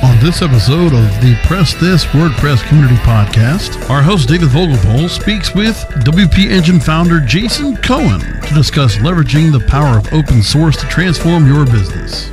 On this episode of the Press This WordPress Community Podcast, our host David Vogelpohl speaks with WP Engine founder Jason Cohen to discuss leveraging the power of open source to transform your business.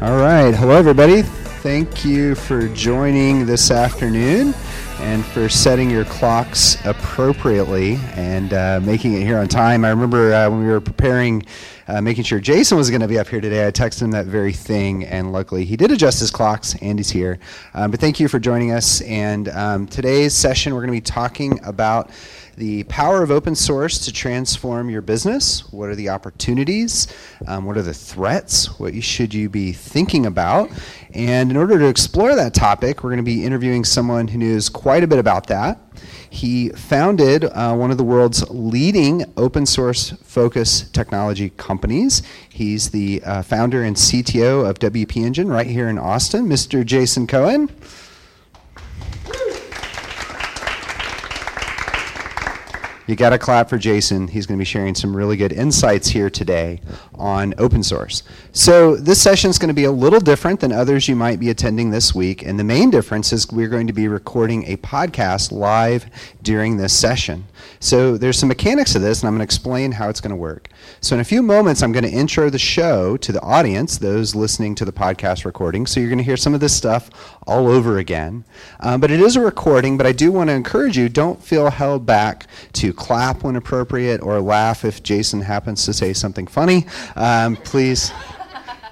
All right. Hello, everybody. Thank you for joining this afternoon and for setting your clocks appropriately and uh, making it here on time. I remember uh, when we were preparing uh, making sure Jason was going to be up here today. I texted him that very thing, and luckily he did adjust his clocks. Andy's here. Um, but thank you for joining us. And um, today's session, we're going to be talking about the power of open source to transform your business. What are the opportunities? Um, what are the threats? What should you be thinking about? And in order to explore that topic, we're going to be interviewing someone who knows quite a bit about that. He founded uh, one of the world's leading open source focus technology companies. He's the uh, founder and CTO of WP Engine right here in Austin, Mr. Jason Cohen. You got to clap for Jason. He's going to be sharing some really good insights here today on open source. So, this session is going to be a little different than others you might be attending this week. And the main difference is we're going to be recording a podcast live during this session. So, there's some mechanics to this, and I'm going to explain how it's going to work. So, in a few moments, I'm going to intro the show to the audience, those listening to the podcast recording. So, you're going to hear some of this stuff all over again. Um, but it is a recording, but I do want to encourage you don't feel held back to clap when appropriate or laugh if Jason happens to say something funny. Um, please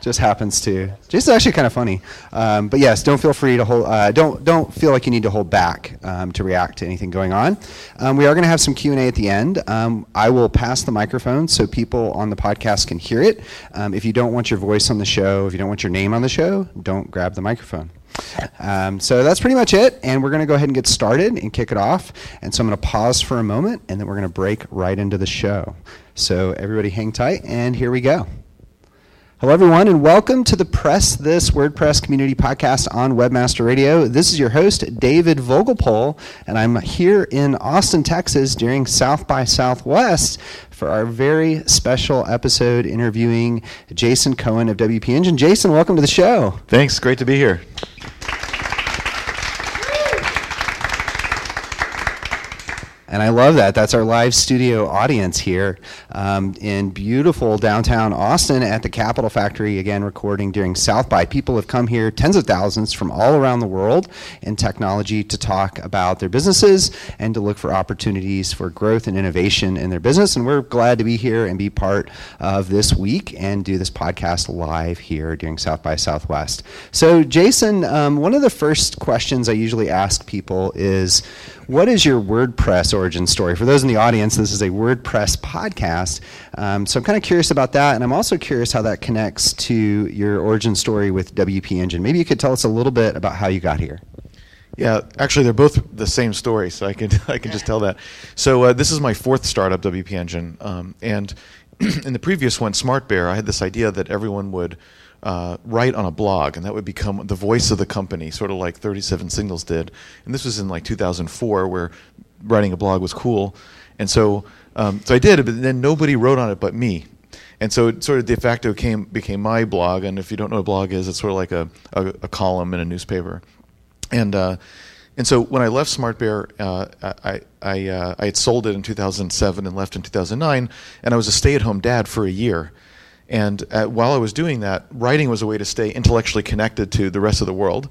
just happens to. Jason's actually kind of funny, um, but yes, don't feel free to hold. Uh, don't don't feel like you need to hold back um, to react to anything going on. Um, we are going to have some Q and A at the end. Um, I will pass the microphone so people on the podcast can hear it. Um, if you don't want your voice on the show, if you don't want your name on the show, don't grab the microphone. Um, so that's pretty much it, and we're going to go ahead and get started and kick it off. And so I'm going to pause for a moment, and then we're going to break right into the show. So everybody hang tight, and here we go. Hello, everyone, and welcome to the Press This WordPress Community Podcast on Webmaster Radio. This is your host, David Vogelpohl, and I'm here in Austin, Texas during South by Southwest for our very special episode interviewing Jason Cohen of WP Engine. Jason, welcome to the show. Thanks. Great to be here. And I love that. That's our live studio audience here um, in beautiful downtown Austin at the Capital Factory, again, recording during South by. People have come here, tens of thousands from all around the world in technology to talk about their businesses and to look for opportunities for growth and innovation in their business. And we're glad to be here and be part of this week and do this podcast live here during South by Southwest. So, Jason, um, one of the first questions I usually ask people is what is your WordPress origin story? For those in the audience, this is a WordPress podcast. Um, so I'm kind of curious about that. And I'm also curious how that connects to your origin story with WP Engine. Maybe you could tell us a little bit about how you got here. Yeah, actually, they're both the same story, so I can I can just tell that. So uh, this is my fourth startup, WP Engine, um, and in the previous one, Smart Bear, I had this idea that everyone would uh, write on a blog, and that would become the voice of the company, sort of like 37 Signals did. And this was in like 2004, where writing a blog was cool. And so, um, so I did but then nobody wrote on it but me. And so it sort of de facto came became my blog. And if you don't know what a blog is, it's sort of like a, a, a column in a newspaper. And uh, and so when I left Smart Bear, uh, I I, uh, I had sold it in 2007 and left in 2009, and I was a stay-at-home dad for a year. And uh, while I was doing that, writing was a way to stay intellectually connected to the rest of the world,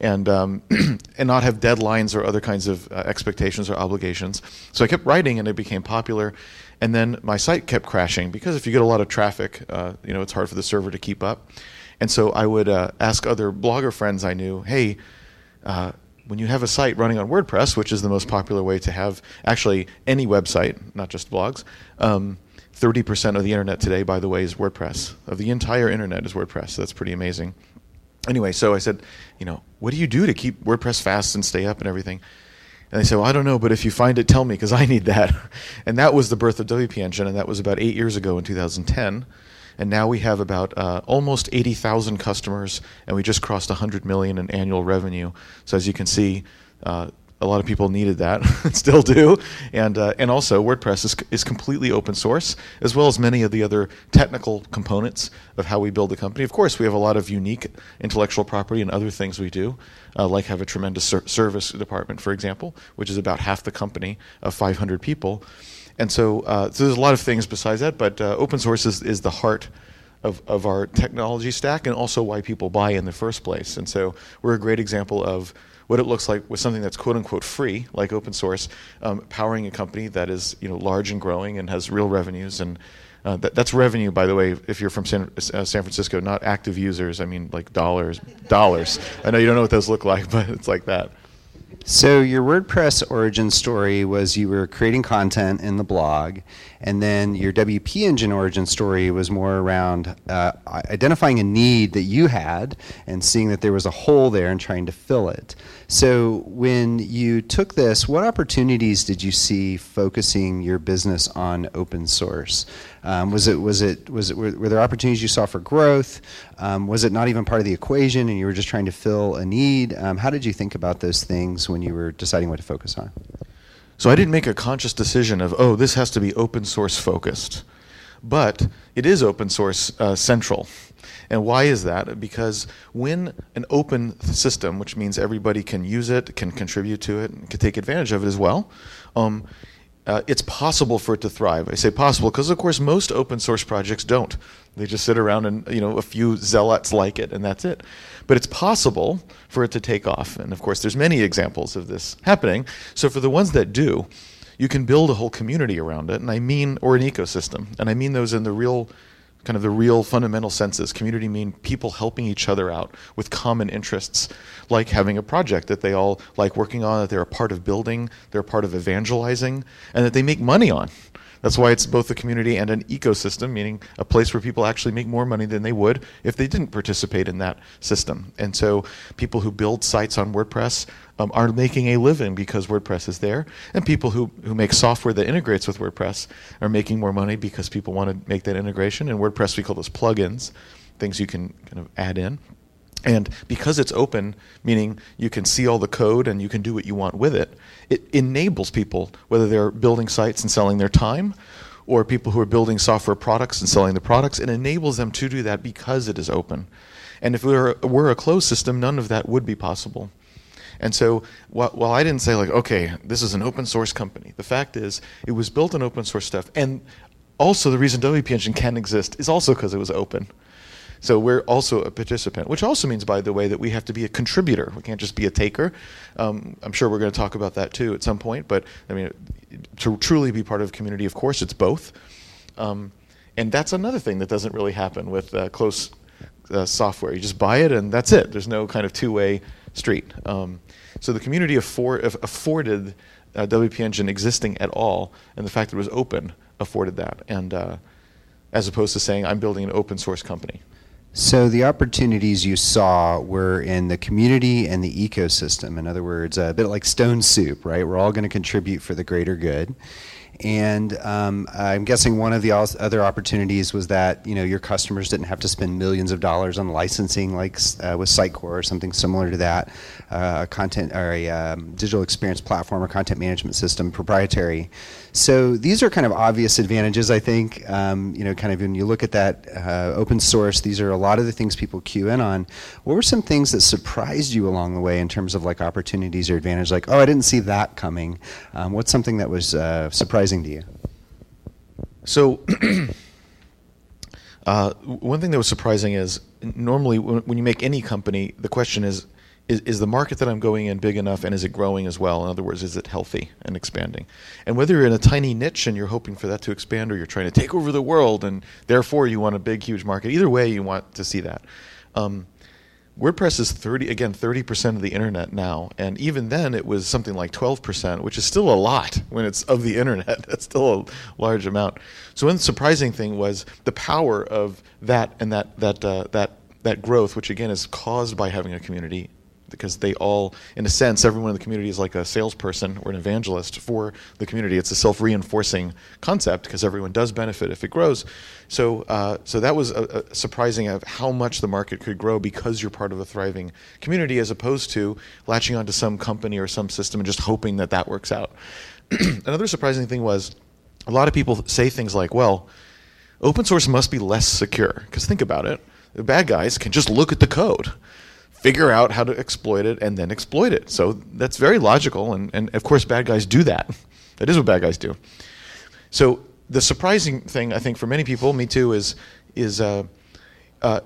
and um, and not have deadlines or other kinds of uh, expectations or obligations. So I kept writing, and it became popular. And then my site kept crashing because if you get a lot of traffic, uh, you know it's hard for the server to keep up. And so I would uh, ask other blogger friends I knew, hey. Uh, when you have a site running on WordPress, which is the most popular way to have actually any website, not just blogs, um, 30% of the internet today, by the way, is WordPress. Of the entire internet is WordPress. So that's pretty amazing. Anyway, so I said, you know, what do you do to keep WordPress fast and stay up and everything? And they said, well, I don't know, but if you find it, tell me because I need that. and that was the birth of WP Engine, and that was about eight years ago in 2010. And now we have about uh, almost 80,000 customers, and we just crossed 100 million in annual revenue. So as you can see, uh, a lot of people needed that, still do, and uh, and also WordPress is is completely open source, as well as many of the other technical components of how we build the company. Of course, we have a lot of unique intellectual property and other things we do, uh, like have a tremendous ser- service department, for example, which is about half the company of 500 people, and so uh, so there's a lot of things besides that, but uh, open source is, is the heart. Of, of our technology stack and also why people buy in the first place. And so we're a great example of what it looks like with something that's quote unquote free, like open source, um, powering a company that is you know large and growing and has real revenues and. Uh, that, that's revenue, by the way, if you're from San, uh, San Francisco, not active users. I mean, like dollars. dollars. I know you don't know what those look like, but it's like that. So your WordPress origin story was you were creating content in the blog, and then your WP Engine origin story was more around uh, identifying a need that you had and seeing that there was a hole there and trying to fill it. So when you took this, what opportunities did you see focusing your business on open source? Um, was it was it was it were, were, there opportunities you saw for growth? Um, was it not even part of the equation, and you were just trying to fill a need? Um, how did you think about those things when you were deciding what to focus on? So I didn't make a conscious decision of oh this has to be open source focused, but it is open source uh, central. And why is that? Because when an open system, which means everybody can use it, can contribute to it, can take advantage of it as well, um, uh, it's possible for it to thrive. I say possible because, of course, most open source projects don't. They just sit around and you know a few zealots like it, and that's it. But it's possible for it to take off, and of course, there's many examples of this happening. So for the ones that do, you can build a whole community around it, and I mean, or an ecosystem, and I mean those in the real kind of the real fundamental senses. Community mean people helping each other out with common interests, like having a project that they all like working on, that they're a part of building, they're a part of evangelizing, and that they make money on. That's why it's both a community and an ecosystem, meaning a place where people actually make more money than they would if they didn't participate in that system. And so people who build sites on WordPress um, are making a living because WordPress is there. And people who, who make software that integrates with WordPress are making more money because people want to make that integration. And WordPress, we call those plugins, things you can kind of add in. And because it's open, meaning you can see all the code and you can do what you want with it, it enables people, whether they're building sites and selling their time, or people who are building software products and selling the products, it enables them to do that because it is open. And if we were, were a closed system, none of that would be possible. And so while, while I didn't say like, okay, this is an open source company, the fact is it was built on open source stuff. And also the reason WP Engine can exist is also because it was open. So we're also a participant, which also means, by the way, that we have to be a contributor. We can't just be a taker. Um, I'm sure we're going to talk about that too at some point. But I mean, to truly be part of a community, of course, it's both. Um, and that's another thing that doesn't really happen with uh, close uh, software. You just buy it and that's it. There's no kind of two-way street. Um, so the community afford, afforded uh, WP Engine existing at all, and the fact that it was open afforded that. And uh, as opposed to saying I'm building an open source company. So the opportunities you saw were in the community and the ecosystem. In other words, a bit like stone soup, right? We're all going to contribute for the greater good. And um, I'm guessing one of the other opportunities was that you know your customers didn't have to spend millions of dollars on licensing, like uh, with Sitecore or something similar to that, uh, a content or a um, digital experience platform or content management system, proprietary. So these are kind of obvious advantages, I think. Um, you know, kind of when you look at that uh, open source, these are a lot of the things people cue in on. What were some things that surprised you along the way in terms of like opportunities or advantage? Like, oh, I didn't see that coming. Um, what's something that was uh, surprising to you? So. Uh, one thing that was surprising is normally when, when, you make any company, the question is is, is the market that I'm going in big enough and is it growing as well? In other words, is it healthy and expanding? And whether you're in a tiny niche and you're hoping for that to expand or you're trying to take over the world and therefore you want a big, huge market, either way, you want to see that. Um, WordPress is 30 again 30% of the internet now and even then it was something like 12% which is still a lot when it's of the internet that's still a large amount so one surprising thing was the power of that and that that uh, that that growth which again is caused by having a community because they all, in a sense, everyone in the community is like a salesperson or an evangelist for the community. It's a self-reinforcing concept because everyone does benefit if it grows. So, uh, so that was a, a surprising of how much the market could grow because you're part of a thriving community, as opposed to latching onto some company or some system and just hoping that that works out. Another surprising thing was a lot of people say things like, "Well, open source must be less secure." Because think about it, the bad guys can just look at the code figure out how to exploit it and then exploit it. So that's very logical, and, and of course, bad guys do that. That is what bad guys do. So the surprising thing, I think, for many people, me too, is is uh, uh,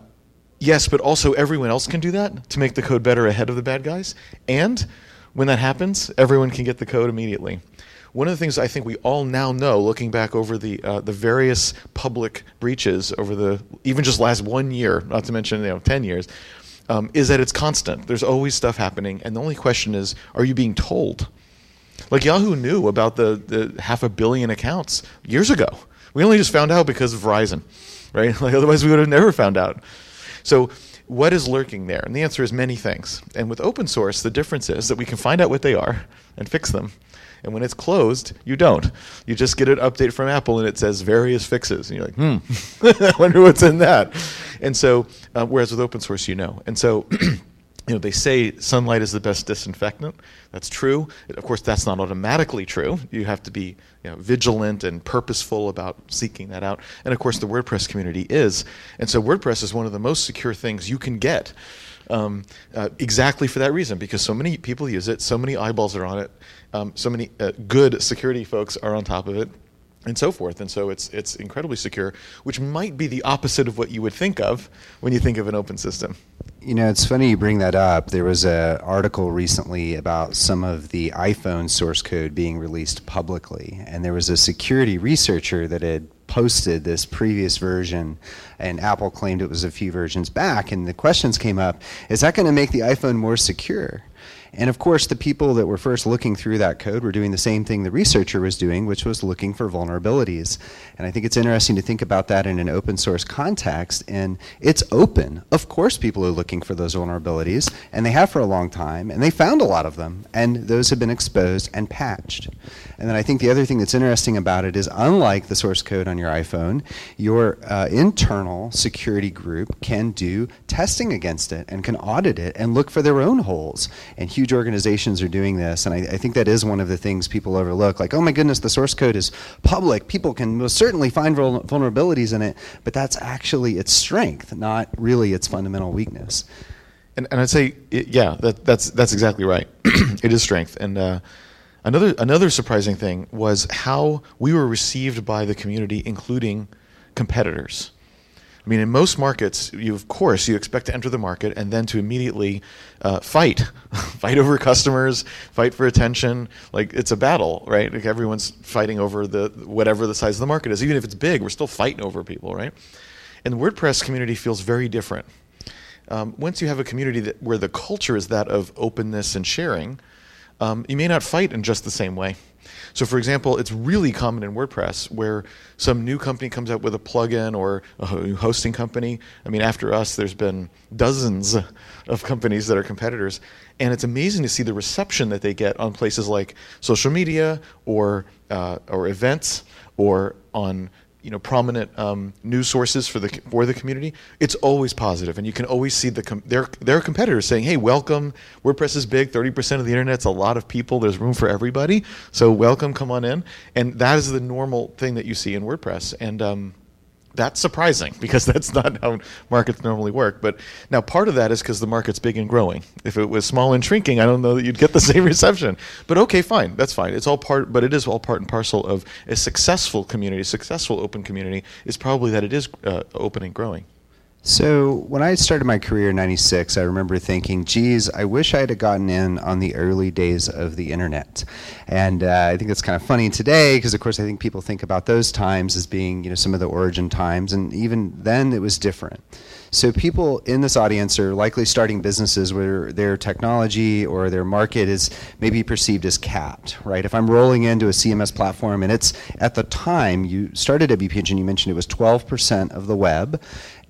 yes, but also everyone else can do that to make the code better ahead of the bad guys. And when that happens, everyone can get the code immediately. One of the things I think we all now know, looking back over the uh, the various public breaches over the even just last one year, not to mention you know ten years, um, is that it's constant. There's always stuff happening, and the only question is, are you being told? Like Yahoo knew about the, the half a billion accounts years ago. We only just found out because of Verizon, right? Like otherwise we would have never found out. So what is lurking there? And the answer is many things. And with open source, the difference is that we can find out what they are and fix them. And when it's closed, you don't. You just get an update from Apple and it says various fixes. And you're like, hmm, I wonder what's in that. And so, uh, whereas with open source, you know. And so, you know, they say sunlight is the best disinfectant. That's true. Of course, that's not automatically true. You have to be you know, vigilant and purposeful about seeking that out. And of course, the WordPress community is. And so, WordPress is one of the most secure things you can get. Um, uh, exactly for that reason, because so many people use it, so many eyeballs are on it, um, so many uh, good security folks are on top of it and so forth. And so it's it's incredibly secure, which might be the opposite of what you would think of when you think of an open system. You know, it's funny you bring that up. There was an article recently about some of the iPhone source code being released publicly, and there was a security researcher that had posted this previous version, and Apple claimed it was a few versions back. And the questions came up: Is that going to make the iPhone more secure? And of course, the people that were first looking through that code were doing the same thing the researcher was doing, which was looking for vulnerabilities. And I think it's interesting to think about that in an open source context. And it's open. Of course, people are looking for those vulnerabilities, and they have for a long time, and they found a lot of them, and those have been exposed and patched. And then I think the other thing that's interesting about it is, unlike the source code on your iPhone, your uh, internal security group can do testing against it and can audit it and look for their own holes. And huge organizations are doing this, and I, I think that is one of the things people overlook. Like, oh my goodness, the source code is public. People can most certainly find vul- vulnerabilities in it, but that's actually its strength, not really its fundamental weakness. and, and I'd say, it, yeah, that, that's that's exactly right. it is strength. And uh, another another surprising thing was how we were received by the community, including competitors. I mean, in most markets, you of course you expect to enter the market and then to immediately uh, fight, fight over customers, fight for attention. Like it's a battle, right? Like everyone's fighting over the whatever the size of the market is. Even if it's big, we're still fighting over people, right? And the WordPress community feels very different. Um, once you have a community that, where the culture is that of openness and sharing, um, you may not fight in just the same way. So, for example, it's really common in WordPress where some new company comes out with a plugin or a new hosting company. I mean, after us, there's been dozens of companies that are competitors, and it's amazing to see the reception that they get on places like social media or uh, or events or on you know prominent um, news sources for the for the community, it's always positive, and you can always see the com- their their competitors saying, "Hey, welcome. WordPress is big. Thirty percent of the internet's a lot of people. There's room for everybody. So welcome. Come on in." And that is the normal thing that you see in WordPress, and um, that's surprising because that's not how markets normally work. But now part of that is because the market's big and growing. If it was small and shrinking, I don't know that you'd get the same reception. But okay, fine, that's fine. It's all part, but it is all part and parcel of a successful community. A successful open community is probably that it is uh, open and growing. So when I started my career in '96, I remember thinking, "Geez, I wish I had gotten in on the early days of the internet." And uh, I think that's kind of funny today because, of course, I think people think about those times as being, you know, some of the origin times, and even then it was different. So people in this audience are likely starting businesses where their technology or their market is maybe perceived as capped, right? If I'm rolling into a CMS platform and it's at the time you started WP Engine, you mentioned it was 12% of the web,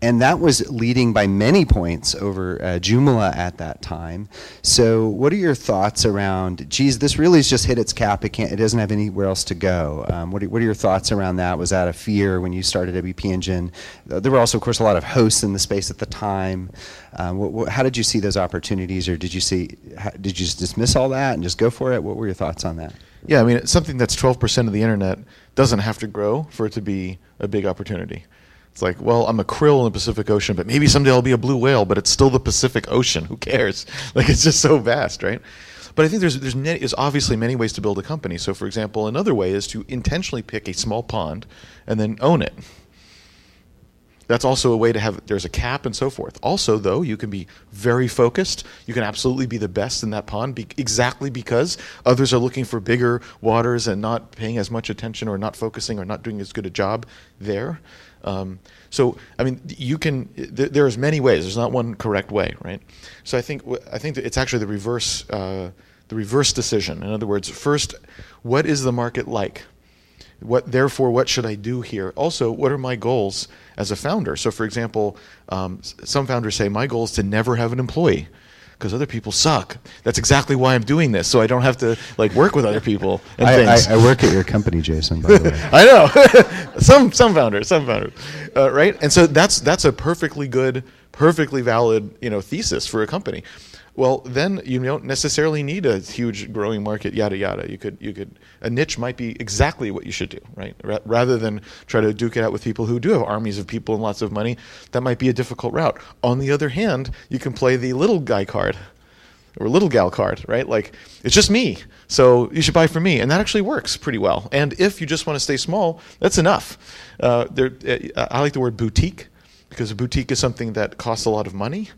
and that was leading by many points over uh, Joomla at that time. So, what are your thoughts around? Geez, this really has just hit its cap. It can't. It doesn't have anywhere else to go. Um, what, are, what are your thoughts around that? Was that a fear when you started WP Engine? Uh, there were also, of course, a lot of hosts in the space at the time. Um, how did you see those opportunities, or did you see? How, did you just dismiss all that and just go for it? What were your thoughts on that? Yeah, I mean, something that's 12% of the internet doesn't have to grow for it to be a big opportunity. It's like, well, I'm a krill in the Pacific Ocean, but maybe someday I'll be a blue whale, but it's still the Pacific Ocean. Who cares? Like, it's just so vast, right? But I think there's there's, there's obviously many ways to build a company. So, for example, another way is to intentionally pick a small pond and then own it. That's also a way to have there's a cap and so forth. Also, though, you can be very focused. You can absolutely be the best in that pond be, exactly because others are looking for bigger waters and not paying as much attention or not focusing or not doing as good a job there. Um, so, I mean, you can. Th- there's many ways. There's not one correct way, right? So, I think I think it's actually the reverse uh, the reverse decision. In other words, first, what is the market like? What therefore, what should I do here? Also, what are my goals as a founder? So, for example, um, some founders say my goal is to never have an employee because other people suck. That's exactly why I'm doing this, so I don't have to like work with other people and I, things. I, I work at your company, Jason. By the way, I know some some founders, some founders, uh, right? And so that's that's a perfectly good, perfectly valid you know thesis for a company well then you don't necessarily need a huge growing market yada yada you could you could a niche might be exactly what you should do right R- rather than try to duke it out with people who do have armies of people and lots of money that might be a difficult route on the other hand you can play the little guy card or little gal card, right? Like it's just me, so you should buy from me, and that actually works pretty well. And if you just want to stay small, that's enough. Uh, there, uh, I like the word boutique because a boutique is something that costs a lot of money,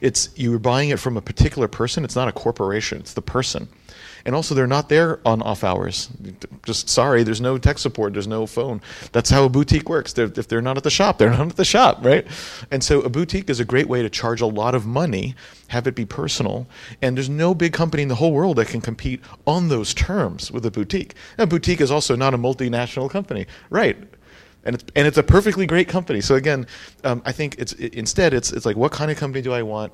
it's you're buying it from a particular person. It's not a corporation. It's the person. And also, they're not there on off hours. Just sorry, there's no tech support. There's no phone. That's how a boutique works. They're, if they're not at the shop, they're not at the shop, right? And so, a boutique is a great way to charge a lot of money, have it be personal. And there's no big company in the whole world that can compete on those terms with a boutique. A boutique is also not a multinational company, right? And it's and it's a perfectly great company. So again, um, I think it's it, instead it's it's like what kind of company do I want?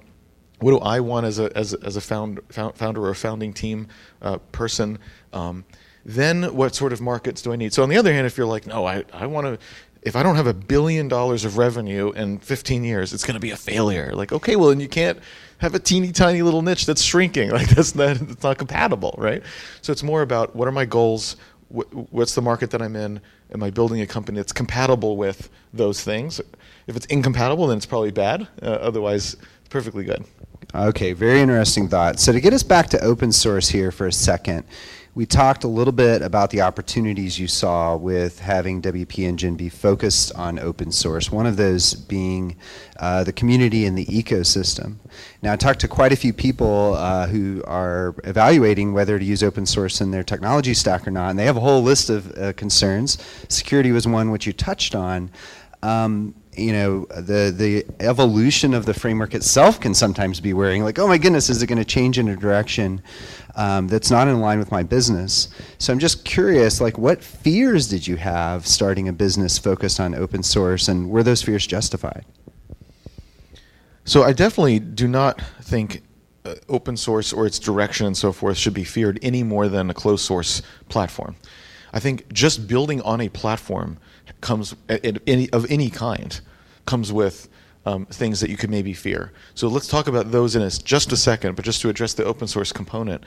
What do I want as a as as a found, found, founder or a founding team uh, person? Um, then what sort of markets do I need? So on the other hand, if you're like, no, I I want to. If I don't have a billion dollars of revenue in 15 years, it's going to be a failure. Like, okay, well, then you can't have a teeny tiny little niche that's shrinking. Like that's not that's not compatible, right? So it's more about what are my goals? What's the market that I'm in? Am I building a company that's compatible with those things? If it's incompatible, then it's probably bad. Uh, otherwise, perfectly good. Okay, very interesting thought. So, to get us back to open source here for a second, we talked a little bit about the opportunities you saw with having WP Engine be focused on open source, one of those being uh, the community and the ecosystem. Now, I talked to quite a few people uh, who are evaluating whether to use open source in their technology stack or not, and they have a whole list of uh, concerns. Security was one which you touched on. Um, you know the the evolution of the framework itself can sometimes be worrying like oh my goodness is it going to change in a direction um, that's not in line with my business. So i'm just curious like what fears did you have starting a business focused on open source and were those fears justified? So i definitely do not think uh, open source or its direction and so forth should be feared any more than a closed source platform. I think just building on a platform comes any, of any kind comes with um, things that you could maybe fear. So let's talk about those in a, just a second, but just to address the open source component.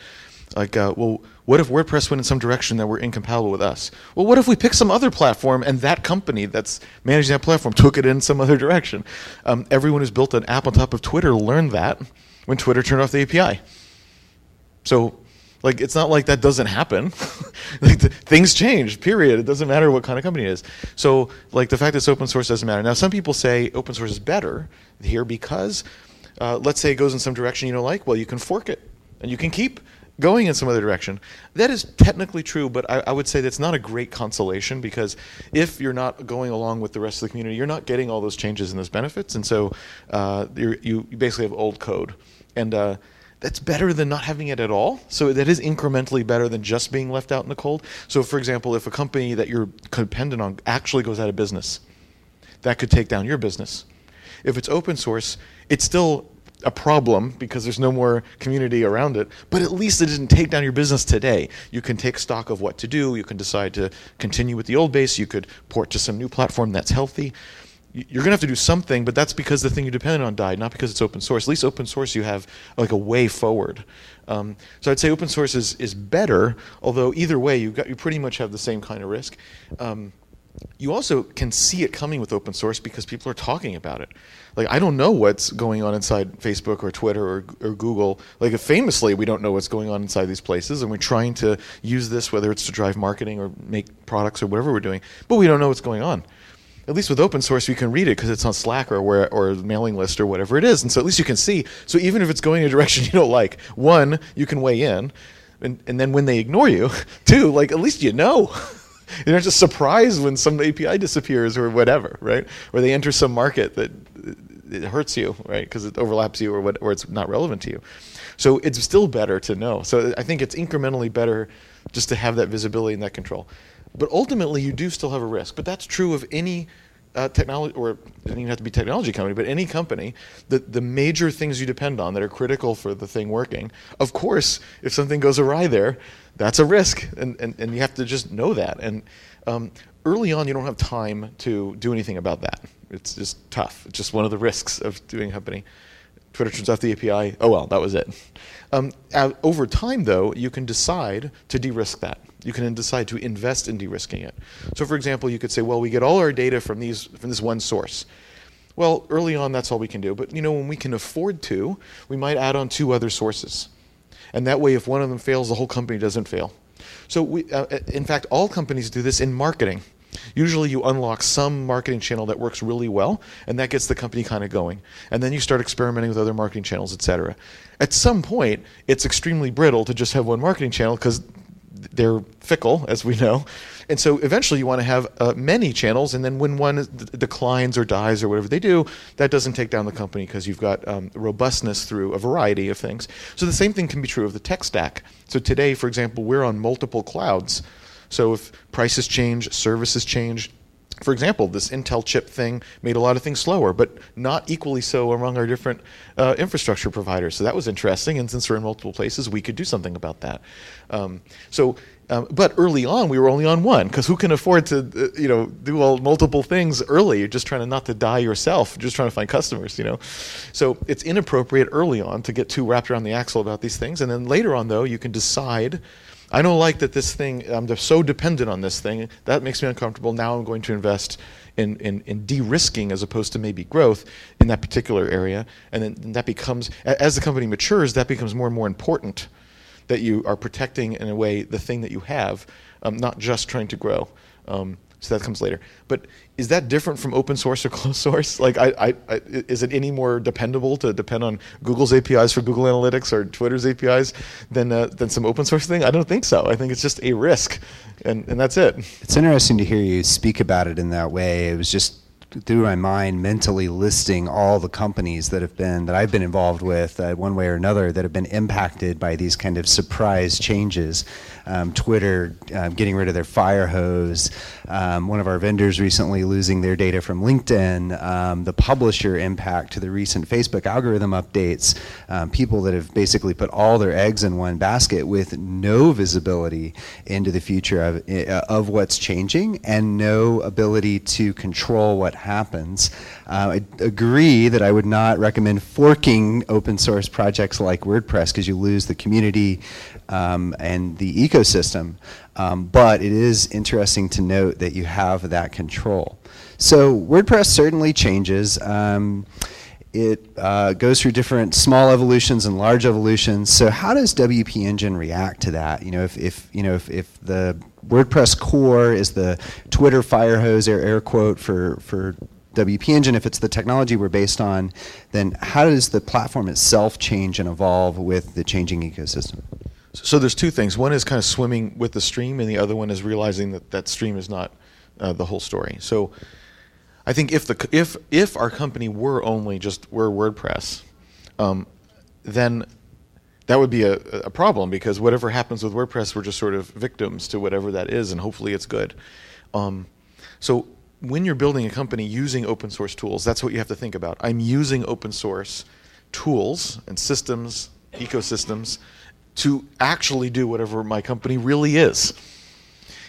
Like, uh, well, what if WordPress went in some direction that were incompatible with us? Well, what if we pick some other platform and that company that's managing that platform took it in some other direction? Um, everyone who's built an app on top of Twitter learned that when Twitter turned off the API. So like it's not like that doesn't happen. like the, things change. Period. It doesn't matter what kind of company it is. So like the fact that it's open source doesn't matter. Now some people say open source is better here because uh, let's say it goes in some direction you don't like. Well, you can fork it and you can keep going in some other direction. That is technically true, but I, I, would say that's not a great consolation because if you're not going along with the rest of the community, you're not getting all those changes and those benefits, and so uh, you you basically have old code. And uh, that's better than not having it at all. So that is incrementally better than just being left out in the cold. So, for example, if a company that you're dependent on actually goes out of business, that could take down your business. If it's open source, it's still a problem because there's no more community around it, but at least it didn't take down your business today. You can take stock of what to do. You can decide to continue with the old base. You could port to some new platform that's healthy you're going to have to do something, but that's because the thing you depended on died, not because it's open source. At least open source, you have like a way forward. Um, so I'd say open source is, is better, although either way, you got you pretty much have the same kind of risk. Um, you also can see it coming with open source because people are talking about it. Like I don't know what's going on inside Facebook or Twitter or, or Google. Like famously, we don't know what's going on inside these places, and we're trying to use this, whether it's to drive marketing or make products or whatever we're doing, but we don't know what's going on at least with open source, you can read it because it's on Slack or where or mailing list or whatever it is, and so at least you can see. So even if it's going in a direction you don't like, one, you can weigh in, and and then when they ignore you, two, like at least you know. You're not just surprised when some API disappears or whatever, right? Or they enter some market that it hurts you, right? Because it overlaps you or what, or it's not relevant to you. So it's still better to know. So I think it's incrementally better just to have that visibility and that control. But ultimately, you do still have a risk. But that's true of any uh, technology, or it doesn't even have to be technology company, but any company, the, the major things you depend on that are critical for the thing working. Of course, if something goes awry there, that's a risk, and, and, and you have to just know that. And um, early on, you don't have time to do anything about that. It's just tough. It's just one of the risks of doing a company. Twitter turns off the API. Oh well, that was it. Um, over time, though, you can decide to de-risk that you can decide to invest in de-risking it. So, for example, you could say, well, we get all our data from these from this one source. Well, early on, that's all we can do. But you know, when we can afford to, we might add on two other sources, and that way, if one of them fails, the whole company doesn't fail. So, we, uh, uh in fact, all companies do this in marketing. Usually, you unlock some marketing channel that works really well, and that gets the company kind of going. And then you start experimenting with other marketing channels, et cetera. At some point, it's extremely brittle to just have one marketing channel because they're fickle, as we know. And so eventually you want to have uh, many channels, and then when one declines or dies or whatever they do, that doesn't take down the company because you've got um, robustness through a variety of things. So the same thing can be true of the tech stack. So today, for example, we're on multiple clouds. So if prices change, services change, for example, this Intel chip thing made a lot of things slower, but not equally so among our different uh, infrastructure providers. So that was interesting. And since we're in multiple places, we could do something about that. Um, so, um, but early on, we were only on one because who can afford to, uh, you know, do all multiple things early? You're just trying to not to die yourself, just trying to find customers, you know. So it's inappropriate early on to get too wrapped around the axle about these things, and then later on, though, you can decide I don't like that this thing, I'm so dependent on this thing. That makes me uncomfortable. Now I'm going to invest in, in, in de-risking as opposed to maybe growth in that particular area. And then and that becomes, as the company matures, that becomes more and more important that you are protecting in a way the thing that you have, um, not just trying to grow. Um, so that comes later. But is that different from open source or closed source? Like, I, I, I, is it any more dependable to depend on Google's APIs for Google Analytics or Twitter's APIs than uh, than some open source thing? I don't think so. I think it's just a risk, and and that's it. It's interesting to hear you speak about it in that way. It was just through my mind mentally listing all the companies that have been that I've been involved with uh, one way or another that have been impacted by these kind of surprise changes. Um, Twitter um, getting rid of their fire hose, um, one of our vendors recently losing their data from LinkedIn, um, the publisher impact to the recent Facebook algorithm updates, um, people that have basically put all their eggs in one basket with no visibility into the future of, uh, of what's changing and no ability to control what happens. Uh, I agree that I would not recommend forking open source projects like WordPress because you lose the community um, and the ecosystem. Um, but it is interesting to note that you have that control. So WordPress certainly changes. Um, it uh, goes through different small evolutions and large evolutions. So how does WP Engine react to that? You know, if, if you know if, if the WordPress core is the Twitter fire hose or air quote for for WP Engine, if it's the technology we're based on, then how does the platform itself change and evolve with the changing ecosystem? So there's two things. One is kind of swimming with the stream, and the other one is realizing that that stream is not uh, the whole story. So I think if the if if our company were only just were WordPress, um, then that would be a, a problem because whatever happens with WordPress, we're just sort of victims to whatever that is, and hopefully it's good. Um, so when you're building a company using open source tools, that's what you have to think about. I'm using open source tools and systems, ecosystems to actually do whatever my company really is.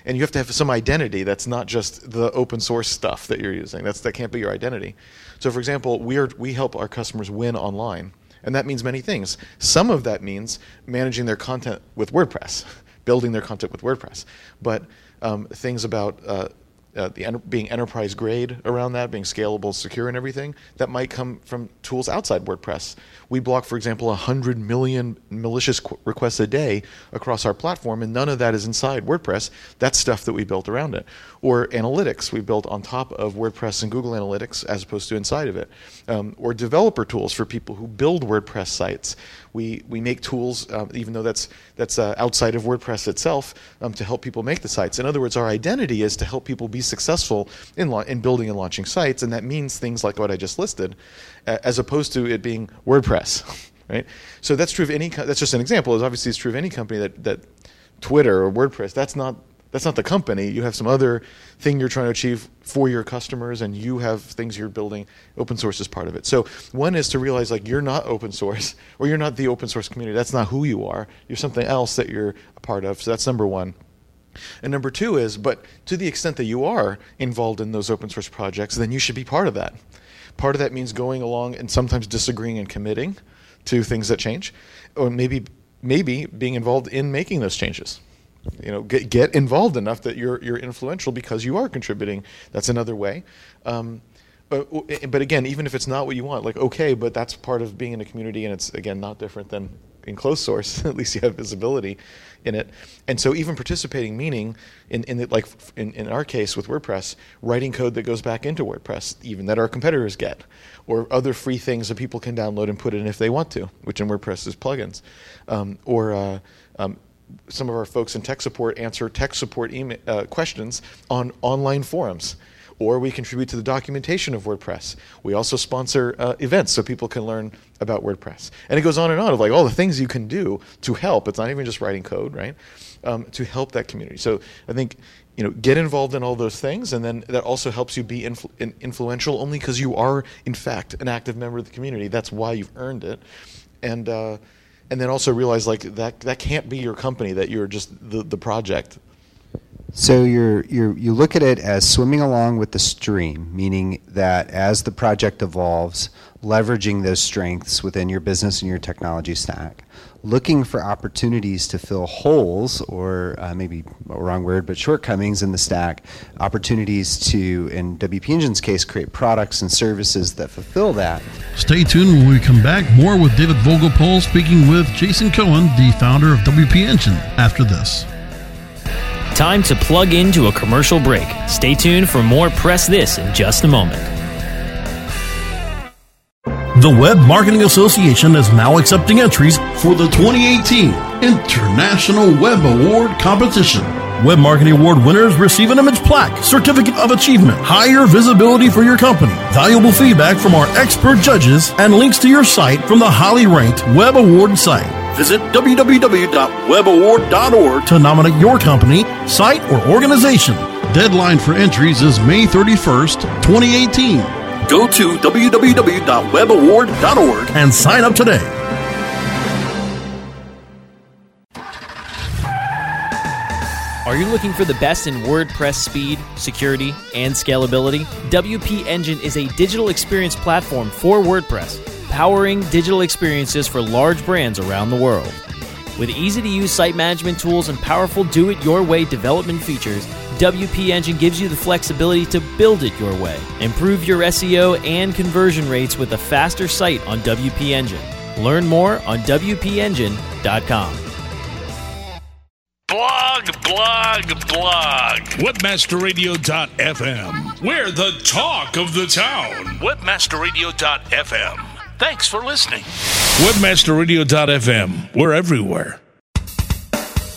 And you have to have some identity that's not just the open source stuff that you're using. That's that can't be your identity. So for example, we are we help our customers win online. And that means many things. Some of that means managing their content with WordPress, building their content with WordPress. But um, things about uh, uh, the enter- being enterprise grade around that, being scalable, secure, and everything, that might come from tools outside WordPress. We block, for example, 100 million malicious qu- requests a day across our platform, and none of that is inside WordPress. That's stuff that we built around it. Or analytics, we built on top of WordPress and Google Analytics as opposed to inside of it. Um, or developer tools for people who build WordPress sites. We, we make tools, um, even though that's, that's uh, outside of WordPress itself, um, to help people make the sites. In other words, our identity is to help people be successful in, in building and launching sites, and that means things like what I just listed, uh, as opposed to it being WordPress. Right? So that's true of any. That's just an example. Is obviously it's true of any company that, that Twitter or WordPress. That's not that's not the company. You have some other thing you're trying to achieve for your customers, and you have things you're building. Open source is part of it. So one is to realize like you're not open source, or you're not the open source community. That's not who you are. You're something else that you're a part of. So that's number one. And number two is, but to the extent that you are involved in those open source projects, then you should be part of that. Part of that means going along and sometimes disagreeing and committing to things that change, or maybe maybe being involved in making those changes you know get, get involved enough that you're you're influential because you are contributing. That's another way. Um, but, but again even if it's not what you want like okay but that's part of being in a community and it's again not different than in closed source at least you have visibility in it. And so even participating meaning in, in the, like in, in our case with wordpress writing code that goes back into wordpress even that our competitors get or other free things that people can download and put in if they want to which in wordpress is plugins. Um, or uh, um, some of our folks in tech support answer tech support email, uh, questions on online forums or we contribute to the documentation of WordPress. We also sponsor uh, events so people can learn about WordPress. And it goes on and on of like all the things you can do to help. It's not even just writing code, right? Um, to help that community. So I think you know get involved in all those things, and then that also helps you be influ- influential only because you are in fact an active member of the community. That's why you've earned it, and. Uh, and then also realize like that that can't be your company that you're just the, the project. So you're, you're, you look at it as swimming along with the stream, meaning that as the project evolves, leveraging those strengths within your business and your technology stack, looking for opportunities to fill holes or uh, maybe wrong word, but shortcomings in the stack, opportunities to, in WP Engine's case, create products and services that fulfill that. Stay tuned when we come back. More with David Vogelpohl speaking with Jason Cohen, the founder of WP Engine, after this. Time to plug into a commercial break. Stay tuned for more Press This in just a moment. The Web Marketing Association is now accepting entries for the 2018 International Web Award Competition. Web Marketing Award winners receive an image plaque, certificate of achievement, higher visibility for your company, valuable feedback from our expert judges, and links to your site from the highly ranked Web Award site. Visit www.webaward.org to nominate your company, site, or organization. Deadline for entries is May 31st, 2018. Go to www.webaward.org and sign up today. Are you looking for the best in WordPress speed, security, and scalability? WP Engine is a digital experience platform for WordPress, powering digital experiences for large brands around the world. With easy to use site management tools and powerful do it your way development features, WP Engine gives you the flexibility to build it your way. Improve your SEO and conversion rates with a faster site on WP Engine. Learn more on WPEngine.com. Blog, blog, blog. Webmasterradio.fm. We're the talk of the town. Webmasterradio.fm. Thanks for listening. Webmasterradio.fm. We're everywhere.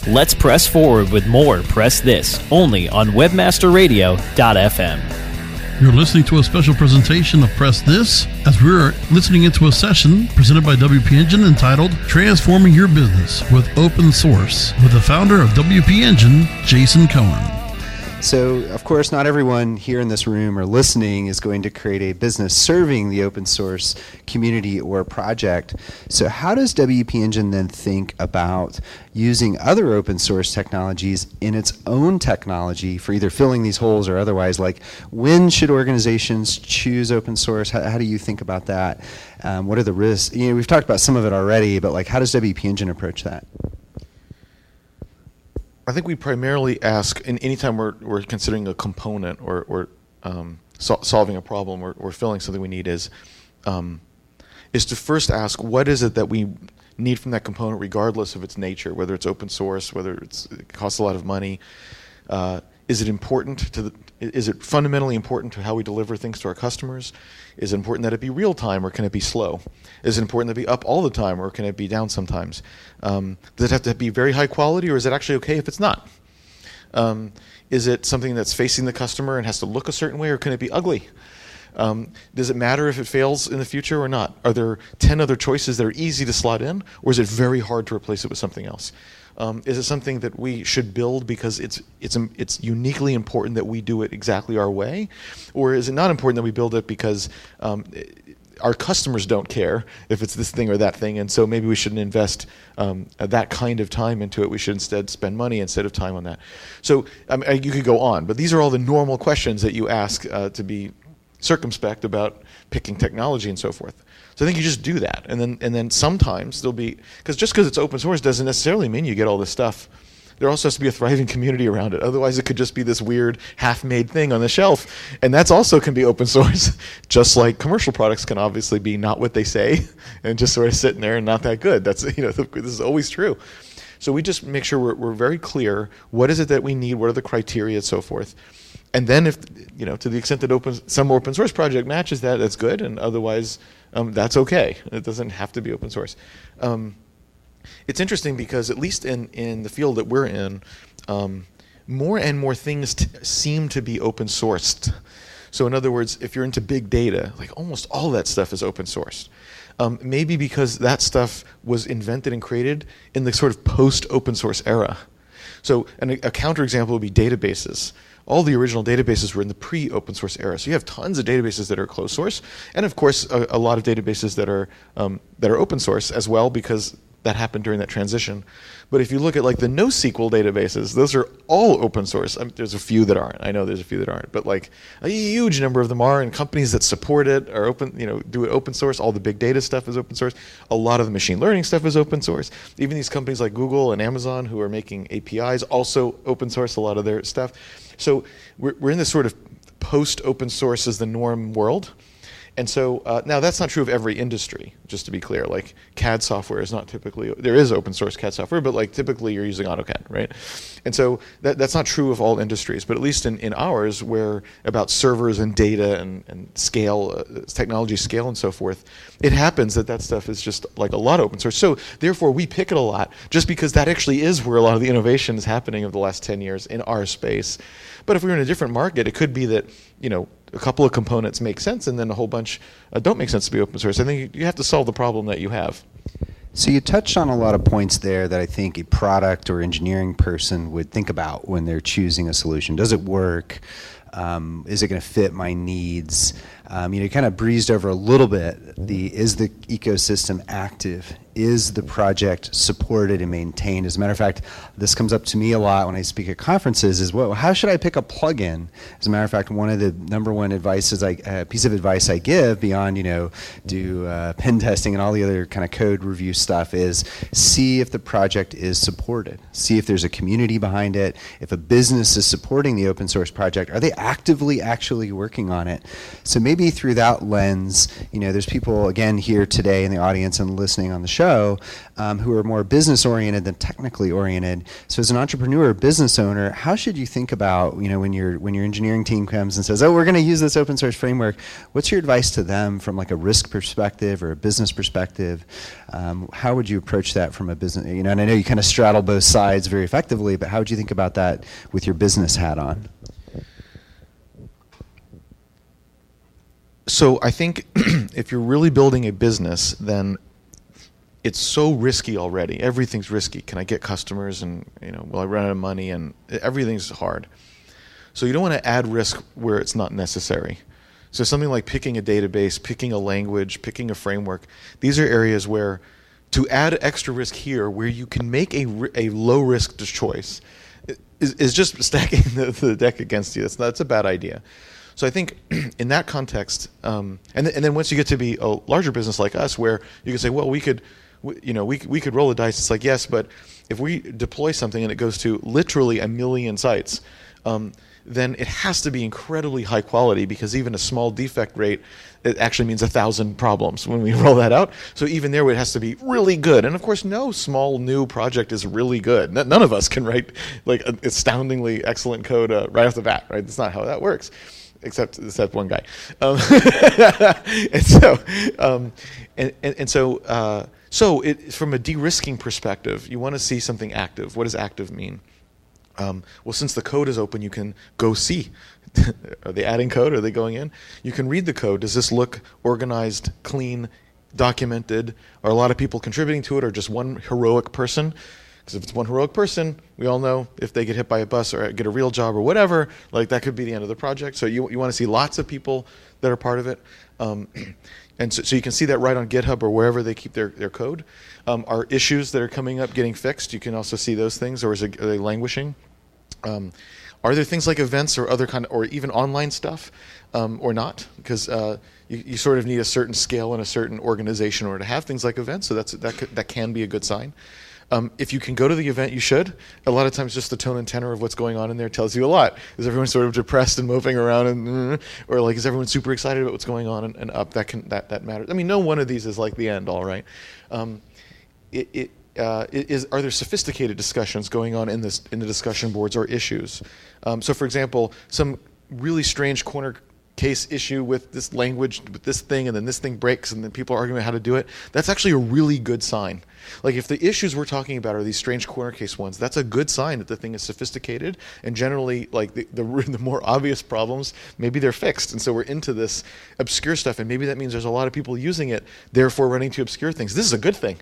Let's press forward with more Press This only on WebmasterRadio.fm. You're listening to a special presentation of Press This as we're listening into a session presented by WP Engine entitled Transforming Your Business with Open Source with the founder of WP Engine, Jason Cohen. So, of course, not everyone here in this room or listening is going to create a business serving the open source community or project. So, how does WP Engine then think about using other open source technologies in its own technology for either filling these holes or otherwise? Like, when should organizations choose open source? How, how do you think about that? Um, what are the risks? You know, we've talked about some of it already, but like, how does WP Engine approach that? I think we primarily ask, and anytime we're, we're considering a component or, or um, so solving a problem or, or filling something we need is, um, is to first ask what is it that we need from that component, regardless of its nature, whether it's open source, whether it costs a lot of money. Uh, is it important to the, is it fundamentally important to how we deliver things to our customers? Is it important that it be real time or can it be slow? Is it important to be up all the time or can it be down sometimes? Um, does it have to be very high quality or is it actually okay if it's not? Um, is it something that's facing the customer and has to look a certain way or can it be ugly? Um, does it matter if it fails in the future or not? Are there 10 other choices that are easy to slot in or is it very hard to replace it with something else? Um, is it something that we should build because it's it's it's uniquely important that we do it exactly our way, or is it not important that we build it because um, our customers don't care if it's this thing or that thing, and so maybe we shouldn't invest um, that kind of time into it. We should instead spend money instead of time on that. So mean, you could go on, but these are all the normal questions that you ask uh, to be circumspect about picking technology and so forth. So I think you just do that, and then and then sometimes there'll be because just because it's open source doesn't necessarily mean you get all this stuff. There also has to be a thriving community around it. Otherwise, it could just be this weird half-made thing on the shelf, and that's also can be open source. just like commercial products can obviously be not what they say, and just sort of sitting there and not that good. That's you know this is always true. So we just make sure we're, we're very clear. What is it that we need? What are the criteria, and so forth and then if you know to the extent that open some open source project matches that that's good and otherwise um, that's okay. It doesn't have to be open source. Um, it's interesting because at least in in the field that we're in um, more and more things seem to be open sourced. So in other words if you're into big data like almost all that stuff is open sourced. Um, maybe because that stuff was invented and created in the sort of post open source era. So an, a counterexample would be databases all the original databases were in the pre-open source era. So you have tons of databases that are closed source, and of course a, a lot of databases that are um, that are open source as well, because that happened during that transition. But if you look at like the NoSQL databases, those are all open source. I mean, there's a few that aren't. I know there's a few that aren't, but like a huge number of them are. And companies that support it are open. You know, do it open source. All the big data stuff is open source. A lot of the machine learning stuff is open source. Even these companies like Google and Amazon who are making APIs also open source a lot of their stuff. So we're, we're in this sort of post open source as the norm world. And so uh, now that's not true of every industry, just to be clear. Like CAD software is not typically there is open source CAD software, but like typically you're using AutoCAD, right? And so that, that's not true of all industries, but at least in, in ours, where about servers and data and, and scale, uh, technology scale and so forth, it happens that that stuff is just like a lot of open source. So therefore, we pick it a lot just because that actually is where a lot of the innovation is happening of the last 10 years in our space. But if we were in a different market, it could be that you know a couple of components make sense and then a whole bunch uh, don't make sense to be open source. I think you have to solve the problem that you have. So you touched on a lot of points there that I think a product or engineering person would think about when they're choosing a solution. Does it work? Um, is it going to fit my needs? Um, you know, kind of breezed over a little bit. The is the ecosystem active? Is the project supported and maintained? As a matter of fact, this comes up to me a lot when I speak at conferences. Is what? How should I pick a plugin? As a matter of fact, one of the number one advices, I uh, piece of advice I give beyond you know do uh, pen testing and all the other kind of code review stuff is see if the project is supported. See if there's a community behind it. If a business is supporting the open source project, are they actively actually working on it? So maybe through that lens, you know, there's people again here today in the audience and listening on the show um, who are more business oriented than technically oriented. So as an entrepreneur, business owner, how should you think about, you know, when your when your engineering team comes and says, "Oh, we're going to use this open source framework," what's your advice to them from like a risk perspective or a business perspective? Um, how would you approach that from a business? You know, and I know you kind of straddle both sides very effectively, but how would you think about that with your business hat on? So I think if you're really building a business, then it's so risky already. Everything's risky. Can I get customers? And you know, will I run out of money? And everything's hard. So you don't want to add risk where it's not necessary. So something like picking a database, picking a language, picking a framework. These are areas where to add extra risk here, where you can make a, a low risk choice, is, is just stacking the, the deck against you. That's, that's a bad idea. So I think in that context, um, and, th- and then once you get to be a larger business like us, where you can say, well, we could, we, you know, we, we could roll the dice. It's like, yes, but if we deploy something and it goes to literally a million sites, um, then it has to be incredibly high quality because even a small defect rate it actually means a thousand problems when we roll that out. So even there, it has to be really good. And of course, no small new project is really good. none of us can write like astoundingly excellent code uh, right off the bat, right? That's not how that works except except one guy. Um, and so, um, and, and, and, so, uh, so it, from a de-risking perspective, you want to see something active. What does active mean? Um, well, since the code is open, you can go see. are they adding code? Are they going in? You can read the code. Does this look organized, clean, documented? Are a lot of people contributing to it, or just one heroic person? Because if it's one heroic person, we all know if they get hit by a bus or get a real job or whatever, like that could be the end of the project. So you, you want to see lots of people that are part of it. Um, and so, so, you can see that right on GitHub or wherever they keep their, their code. Um, are issues that are coming up getting fixed? You can also see those things, or is it, are they languishing? Um, are there things like events or other kind of, or even online stuff, um, or not? Because uh, you, you, sort of need a certain scale and a certain organization in order to have things like events. So that's that could, that can be a good sign. Um, if you can go to the event, you should. A lot of times, just the tone and tenor of what's going on in there tells you a lot. Is everyone sort of depressed and moping around, and or like is everyone super excited about what's going on and, and up? That can that that matters. I mean, no one of these is like the end, all right. Um, it, it uh, is are there sophisticated discussions going on in this in the discussion boards or issues? Um, so, for example, some really strange corner case issue with this language, with this thing, and then this thing breaks, and then people are arguing how to do it. That's actually a really good sign. Like if the issues we're talking about are these strange corner case ones, that's a good sign that the thing is sophisticated. And generally, like the, the, the more obvious problems, maybe they're fixed. And so we're into this obscure stuff, and maybe that means there's a lot of people using it, therefore running to obscure things. This is a good thing.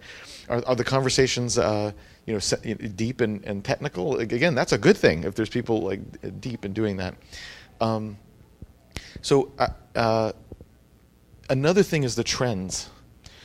Are, are the conversations? Uh, you know, deep and, and technical. Again, that's a good thing if there's people like deep in doing that. Um, so uh, uh, another thing is the trends.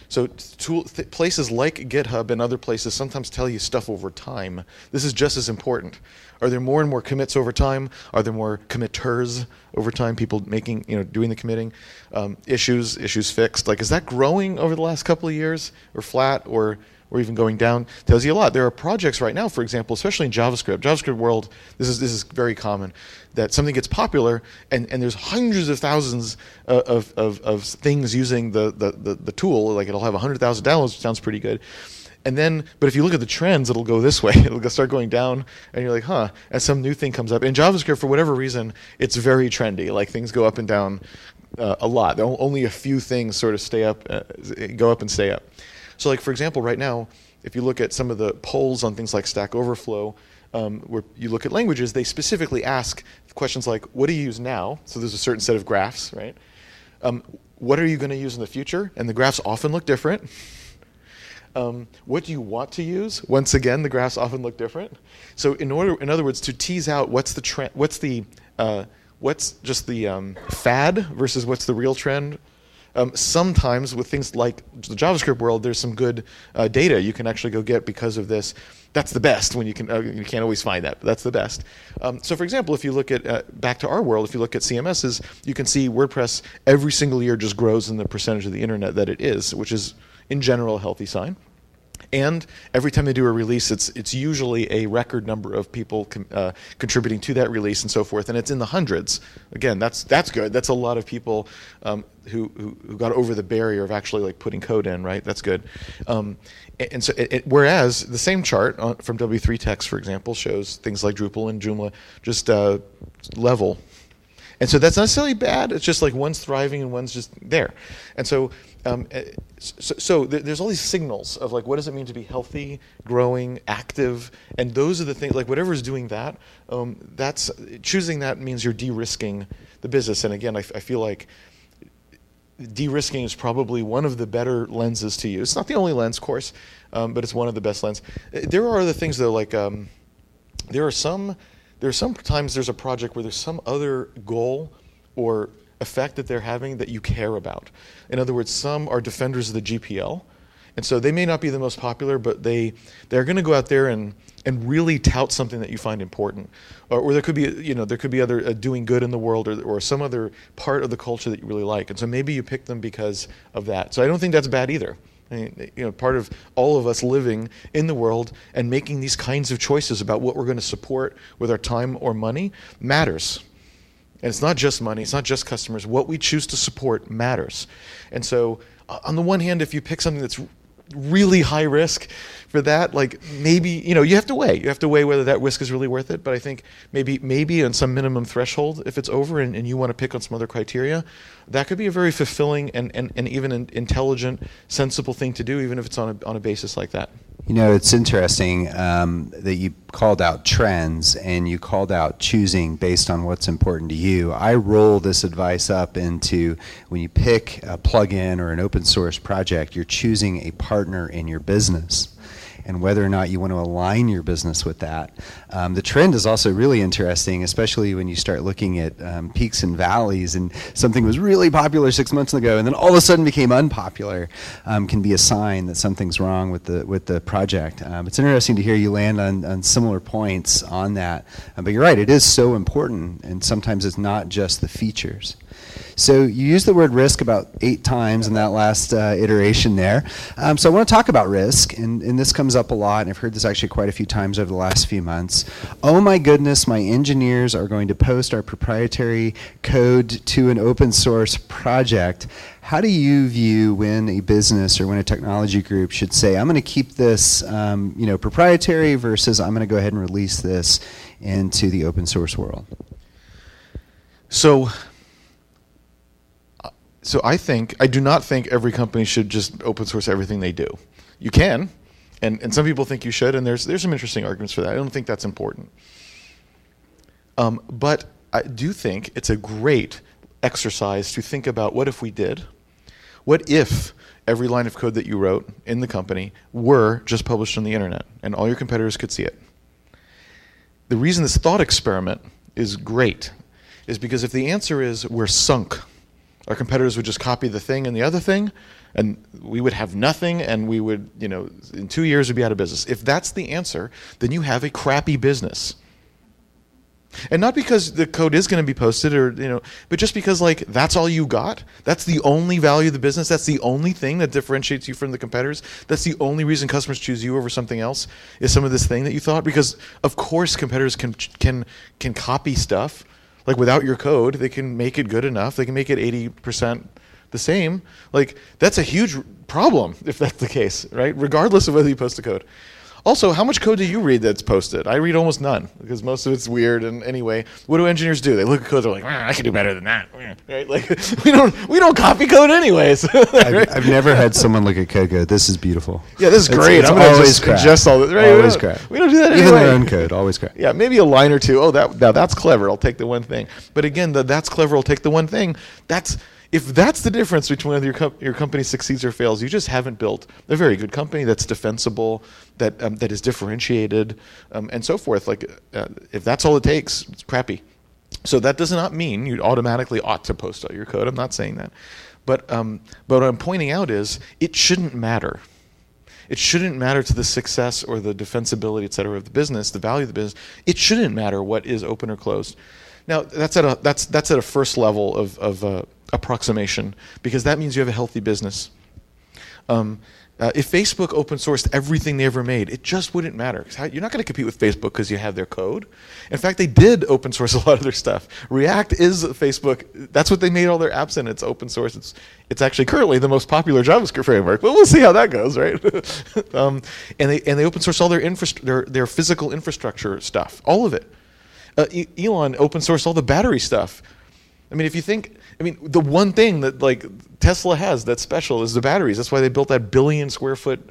So tool, th- places like GitHub and other places sometimes tell you stuff over time. This is just as important. Are there more and more commits over time? Are there more committers over time? People making, you know, doing the committing, um, issues, issues fixed. Like, is that growing over the last couple of years, or flat, or or even going down tells you a lot. There are projects right now, for example, especially in JavaScript, JavaScript world. This is this is very common that something gets popular and, and there's hundreds of thousands of, of, of things using the, the, the, the tool. Like it'll have 100,000 downloads, which sounds pretty good. And then, but if you look at the trends, it'll go this way. It'll start going down, and you're like, huh. And some new thing comes up. In JavaScript, for whatever reason, it's very trendy. Like things go up and down uh, a lot. Only a few things sort of stay up, uh, go up and stay up. So, like for example, right now, if you look at some of the polls on things like Stack Overflow, um, where you look at languages, they specifically ask questions like, "What do you use now?" So there's a certain set of graphs, right? Um, what are you going to use in the future? And the graphs often look different. Um, what do you want to use? Once again, the graphs often look different. So, in order, in other words, to tease out what's the trend, what's the, uh, what's just the um, fad versus what's the real trend, um, sometimes with things like the JavaScript world, there's some good uh, data you can actually go get because of this. That's the best when you can. Uh, you can't always find that, but that's the best. Um, so, for example, if you look at uh, back to our world, if you look at CMSs, you can see WordPress every single year just grows in the percentage of the internet that it is, which is in general a healthy sign. And every time they do a release, it's it's usually a record number of people uh, contributing to that release and so forth, and it's in the hundreds. Again, that's that's good. That's a lot of people um, who, who, who got over the barrier of actually like putting code in. Right, that's good. Um, and, and, so, it, it, whereas the same chart on, from W3Techs, for example, shows things like Drupal and Joomla just uh, level and so that's not necessarily bad. It's just like one's thriving and one's just there. And so, um, eh, so, so there's all these signals of like, what does it mean to be healthy, growing, active? And those are the things, like whatever is doing that, um, that's choosing that means you're de-risking the business. And again, I, I feel like de-risking is probably one of the better lenses to use. It's not the only lens, of course, um, but it's one of the best lenses. Eh, there are other things though, like um, there are some there's sometimes there's a project where there's some other goal or effect that they're having that you care about. In other words, some are defenders of the GPL, and so they may not be the most popular, but they they're going to go out there and and really tout something that you find important, or, or there could be you know there could be other uh, doing good in the world or or some other part of the culture that you really like, and so maybe you pick them because of that. So I don't think that's bad either. I mean, you know, part of all of us living in the world and making these kinds of choices about what we're going to support with our time or money matters. And it's not just money, it's not just customers. What we choose to support matters. And so, on the one hand, if you pick something that's really high risk for that like maybe you know you have to weigh. You have to weigh whether that risk is really worth it. But i think maybe maybe on some minimum threshold if it's over and, and you want to pick on some other criteria that could be a very fulfilling and, and, and even an intelligent sensible thing to do even if it's on a, on a basis like that. You know, it's interesting um, that you called out trends and you called out choosing based on what's important to you. I roll this advice up into when you pick a plugin or an open source project, you're choosing a partner in your business and whether or not you want to align your business with that. Um, the trend is also really interesting, especially when you start looking at um, peaks and valleys, and something was really popular six months ago, and then all of a sudden became unpopular. Um, can be a sign that something's wrong with the with the project. Um, it's interesting to hear you land on, on similar points on that, uh, but you're right, it is so important, and sometimes it's not just the features. So you use the word risk about eight times in that last uh, iteration there. Um, so I want to talk about risk, and, and this comes up a lot, and I've heard this actually quite a few times over the last few months. Oh my goodness, my engineers are going to post our proprietary code to an open source project. How do you view when a business or when a technology group should say, I'm going to keep this um, you know, proprietary versus I'm going to go ahead and release this into the open source world? So so I think I do not think every company should just open source everything they do. You can, and and some people think you should, and there's there's some interesting arguments for that. I don't think that's important. Um, but I do think it's a great exercise to think about what if we did? What if every line of code that you wrote in the company were just published on the internet and all your competitors could see it? The reason this thought experiment is great is because if the answer is we're sunk Our competitors would just copy the thing and the other thing, and we would have nothing, and we would, you know, in two years we'd be out of business. If that's the answer, then you have a crappy business. And not because the code is going to be posted or, you know, but just because, like, that's all you got. That's the only value of the business. That's the only thing that differentiates you from the competitors. That's the only reason customers choose you over something else is some of this thing that you thought. Because, of course, competitors can, can, can copy stuff. Like, without your code, they can make it good enough. They can make it 80% the same. Like, that's a huge problem if that's the case, right? Regardless of whether you post the code. Also, how much code do you read that's posted? I read almost none because most of it's weird. And anyway, what do engineers do? They look at code. They're like, "Ah, I can do better than that, right? Like we don't we don't copy code anyways. I've, I've never had someone look at code go, this is beautiful. yeah, this is It's- great. it's I'm always just crap. ingest all this. Right? Always we, crap. we don't do that anyway. Even their own code, always crap. Yeah, maybe a line or two. Oh, that now that's clever. I'll take the one thing. But again, the that's clever. I'll take the one thing. That's if that's the difference between whether your com- your company succeeds or fails. You just haven't built a very good company that's defensible, that um, that is differentiated, um, and so forth. Like uh, if that's all it takes, it's crappy. So that does not mean you automatically ought to post all your code. I'm not saying that, but um, but what I'm pointing out is it shouldn't matter it shouldn't matter to the success or the defensibility, et cetera, of the business, the value of the business. It shouldn't matter what is open or closed. Now, that's at a that's that's at a first level of of uh, approximation because that means you have a healthy business. Um, uh, if Facebook open sourced everything they ever made, it just wouldn't matter. You're not going to compete with Facebook because you have their code. In fact, they did open source a lot of their stuff. React is Facebook. That's what they made all their apps in. It's open source. It's it's actually currently the most popular JavaScript framework. But we'll see how that goes, right? um, and they and they open source all their infra- their their physical infrastructure stuff, all of it. Uh, E- Elon open sourced all the battery stuff. I mean, if you think, I mean, the one thing that like Tesla has that's special is the batteries. That's why they built that billion square foot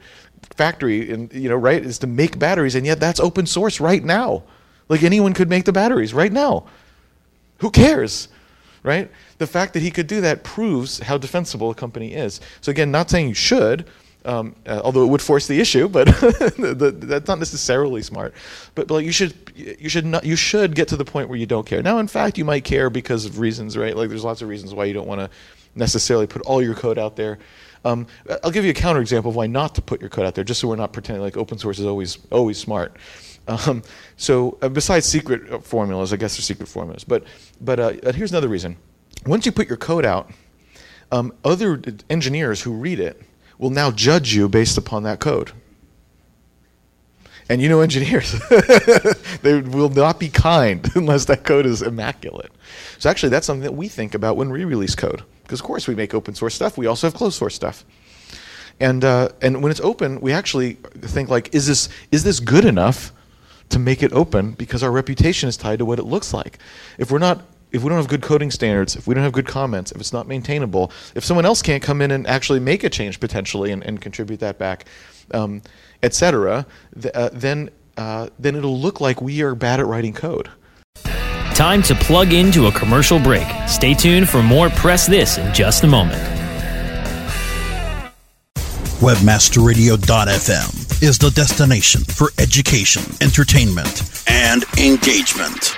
factory, and you know, right, is to make batteries, and yet that's open source right now. Like anyone could make the batteries right now. Who cares, right? The fact that he could do that proves how defensible a company is. So again, not saying you should. Um, uh, although it would force the issue, but the, the, that's not necessarily smart. But, but like you should you should not you should get to the point where you don't care. Now, in fact, you might care because of reasons, right? Like there's lots of reasons why you don't want to necessarily put all your code out there. Um, I'll give you a counterexample of why not to put your code out there, just so we're not pretending like open source is always always smart. Um, so uh, besides secret formulas, I guess they're secret formulas. But but uh, here's another reason: once you put your code out, um, other engineers who read it will now judge you based upon that code. And you know engineers, they will not be kind unless that code is immaculate. So actually, that's something that we think about when we release code. Because of course we make open source stuff, we also have closed source stuff. And uh, and when it's open, we actually think like, is this is this good enough to make it open? Because our reputation is tied to what it looks like. If we're not if we don't have good coding standards, if we don't have good comments, if it's not maintainable, if someone else can't come in and actually make a change potentially and, and contribute that back, um, etc., th- uh, then uh, then it'll look like we are bad at writing code. Time to plug into a commercial break. Stay tuned for more Press This in just a moment. Webmasterradio.fm is the destination for education, entertainment, and engagement.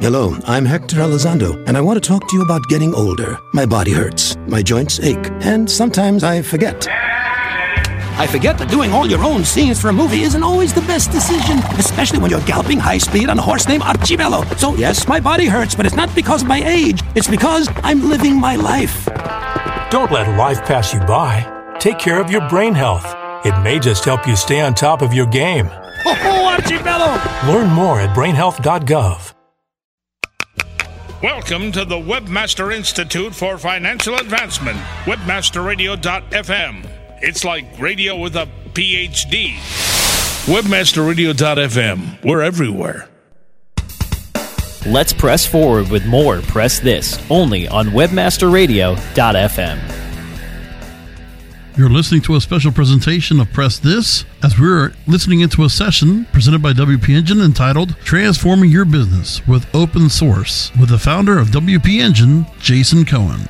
Hello, I'm Hector Elizondo, and I want to talk to you about getting older. My body hurts, my joints ache, and sometimes I forget. I forget that doing all your own scenes for a movie isn't always the best decision, especially when you're galloping high speed on a horse named Archibello. So, yes, my body hurts, but it's not because of my age, it's because I'm living my life. Don't let life pass you by. Take care of your brain health. It may just help you stay on top of your game. Ho ho, Archibello! Learn more at brainhealth.gov. Welcome to the Webmaster Institute for Financial Advancement, webmasterradio.fm. It's like radio with a PhD. Webmasterradio.fm. We're everywhere. Let's press forward with more Press This only on webmasterradio.fm. You're listening to a special presentation of Press This as we're listening into a session presented by WP Engine entitled Transforming Your Business with Open Source with the founder of WP Engine, Jason Cohen.